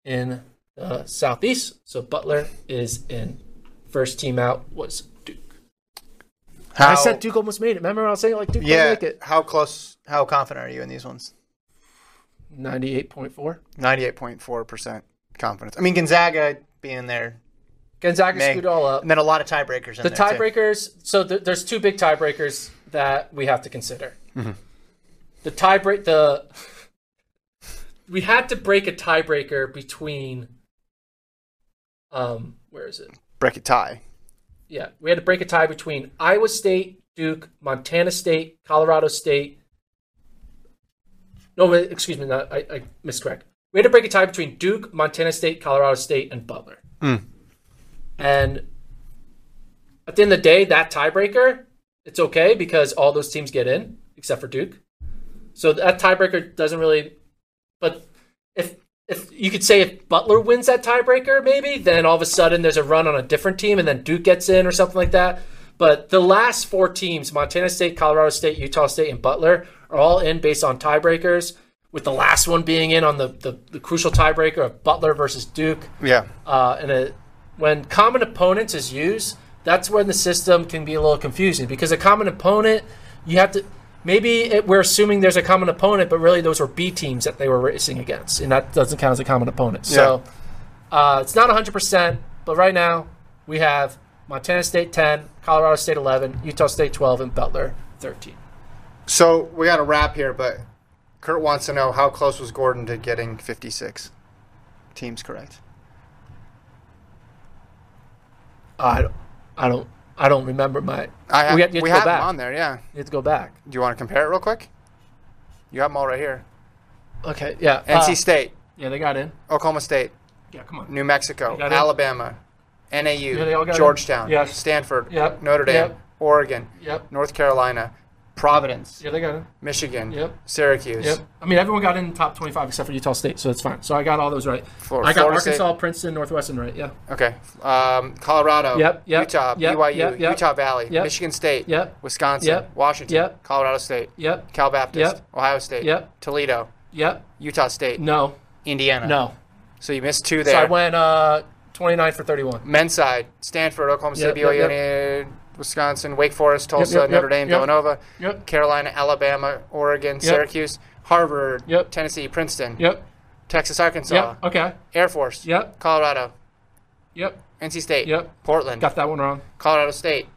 in the Southeast. So Butler is in. First team out was Duke. How, I said Duke almost made it. Remember I was saying like Duke yeah. would make it. How close? How confident are you in these ones? Ninety-eight point four. Ninety-eight point four percent confidence. I mean, Gonzaga being there Gonzaga Meg. screwed all up. And then a lot of tiebreakers. In The tiebreakers. So th- there's two big tiebreakers that we have to consider. Mm-hmm. The tiebreak. The we had to break a tiebreaker between. Um, where is it? Break it tie. Yeah, we had to break a tie between Iowa State, Duke, Montana State, Colorado State. No, excuse me, not, I, I miscorrect. We had to break a tie between Duke, Montana State, Colorado State, and Butler. Hmm. And at the end of the day, that tiebreaker, it's okay because all those teams get in except for Duke. So that tiebreaker doesn't really. But if if you could say if Butler wins that tiebreaker, maybe then all of a sudden there's a run on a different team and then Duke gets in or something like that. But the last four teams, Montana State, Colorado State, Utah State, and Butler, are all in based on tiebreakers. With the last one being in on the, the, the crucial tiebreaker of Butler versus Duke. Yeah. Uh, and it, when common opponents is used, that's when the system can be a little confusing because a common opponent, you have to maybe it, we're assuming there's a common opponent, but really those were B teams that they were racing against, and that doesn't count as a common opponent. So uh, it's not 100, percent but right now we have Montana State 10, Colorado State 11, Utah State 12, and Butler 13. So we got to wrap here, but Kurt wants to know how close was Gordon to getting 56 teams correct. I don't, I don't, I don't remember my. I have, we we have, you have them on there, yeah. You have to go back. Do you want to compare it real quick? You have them all right here. Okay, yeah. NC uh, State, yeah, they got in. Oklahoma State, Yeah, come on. New Mexico, got in. Alabama, NAU, in. Georgetown, Yes. Stanford, Yep. Notre Dame, Yep. Oregon, Yep. North Carolina, Providence, Yeah, they got in. Michigan, Yep. Syracuse, Yep. I mean, everyone got in top 25 except for Utah State, so it's fine. So I got all those right. Flor- I got Florida Arkansas, State. Princeton, Northwestern right. Yeah. Okay. Um, Colorado, Yep, yep, Utah, yep, BYU, yep, yep. Utah Valley, Yep. Michigan State, Yep. Wisconsin, Yep. Washington, Yep. Colorado State, Yep. Cal Baptist, Yep. Ohio State, Yep. Toledo, Yep. Utah State, No. Indiana. No. So you missed two there. So I went uh, 29 for 31. Men's side: Stanford, Oklahoma State, Yep, yep, BYU, Wisconsin, Wake Forest, Tulsa, yep, Notre yep, Dame, yep. Villanova. Carolina, Alabama, Oregon, Syracuse, Harvard. Tennessee, Princeton, Yep. Texas, Arkansas. Okay. Air Force, Yep. Colorado, Yep. NC State, Yep. Portland, Got that one wrong. Colorado State,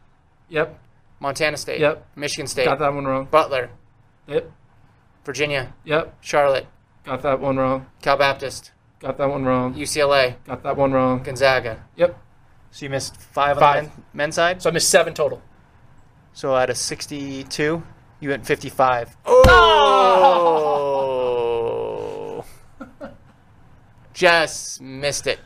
Yep. Montana State, Yep. Michigan State, Got that one wrong. Butler, Yep. Virginia, Yep. Charlotte, Got that one wrong. Cal Baptist, Got that one wrong. UCLA, Got that one wrong. Gonzaga. Yep. So you missed five on the men, men's side. So I missed seven total. So out of 62, you went 55. Oh! [LAUGHS] Just missed it.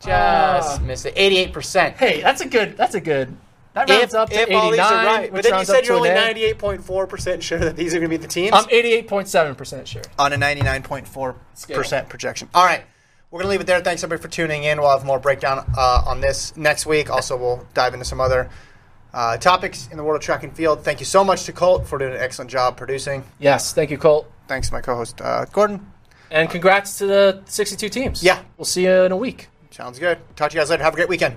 Just Ah. missed it. 88%. Hey, that's a good. That's a good. That rounds If, up to if 89. all these are right. But which then you rounds said you're to only an A. 98.4% sure that these are going to be the teams I'm 88.7% sure. on a 99.4% projection. All right. We're going to leave it there. Thanks, everybody, for tuning in. We'll have more breakdown uh, on this next week. Also, we'll dive into some other uh, topics in the world of track and field. Thank you so much to Colt for doing an excellent job producing. Yes, thank you, Colt. Thanks to my co host, uh, Gordon. And congrats to the 62 teams. Yeah. We'll see you in a week. Sounds good. Talk to you guys later. Have a great weekend.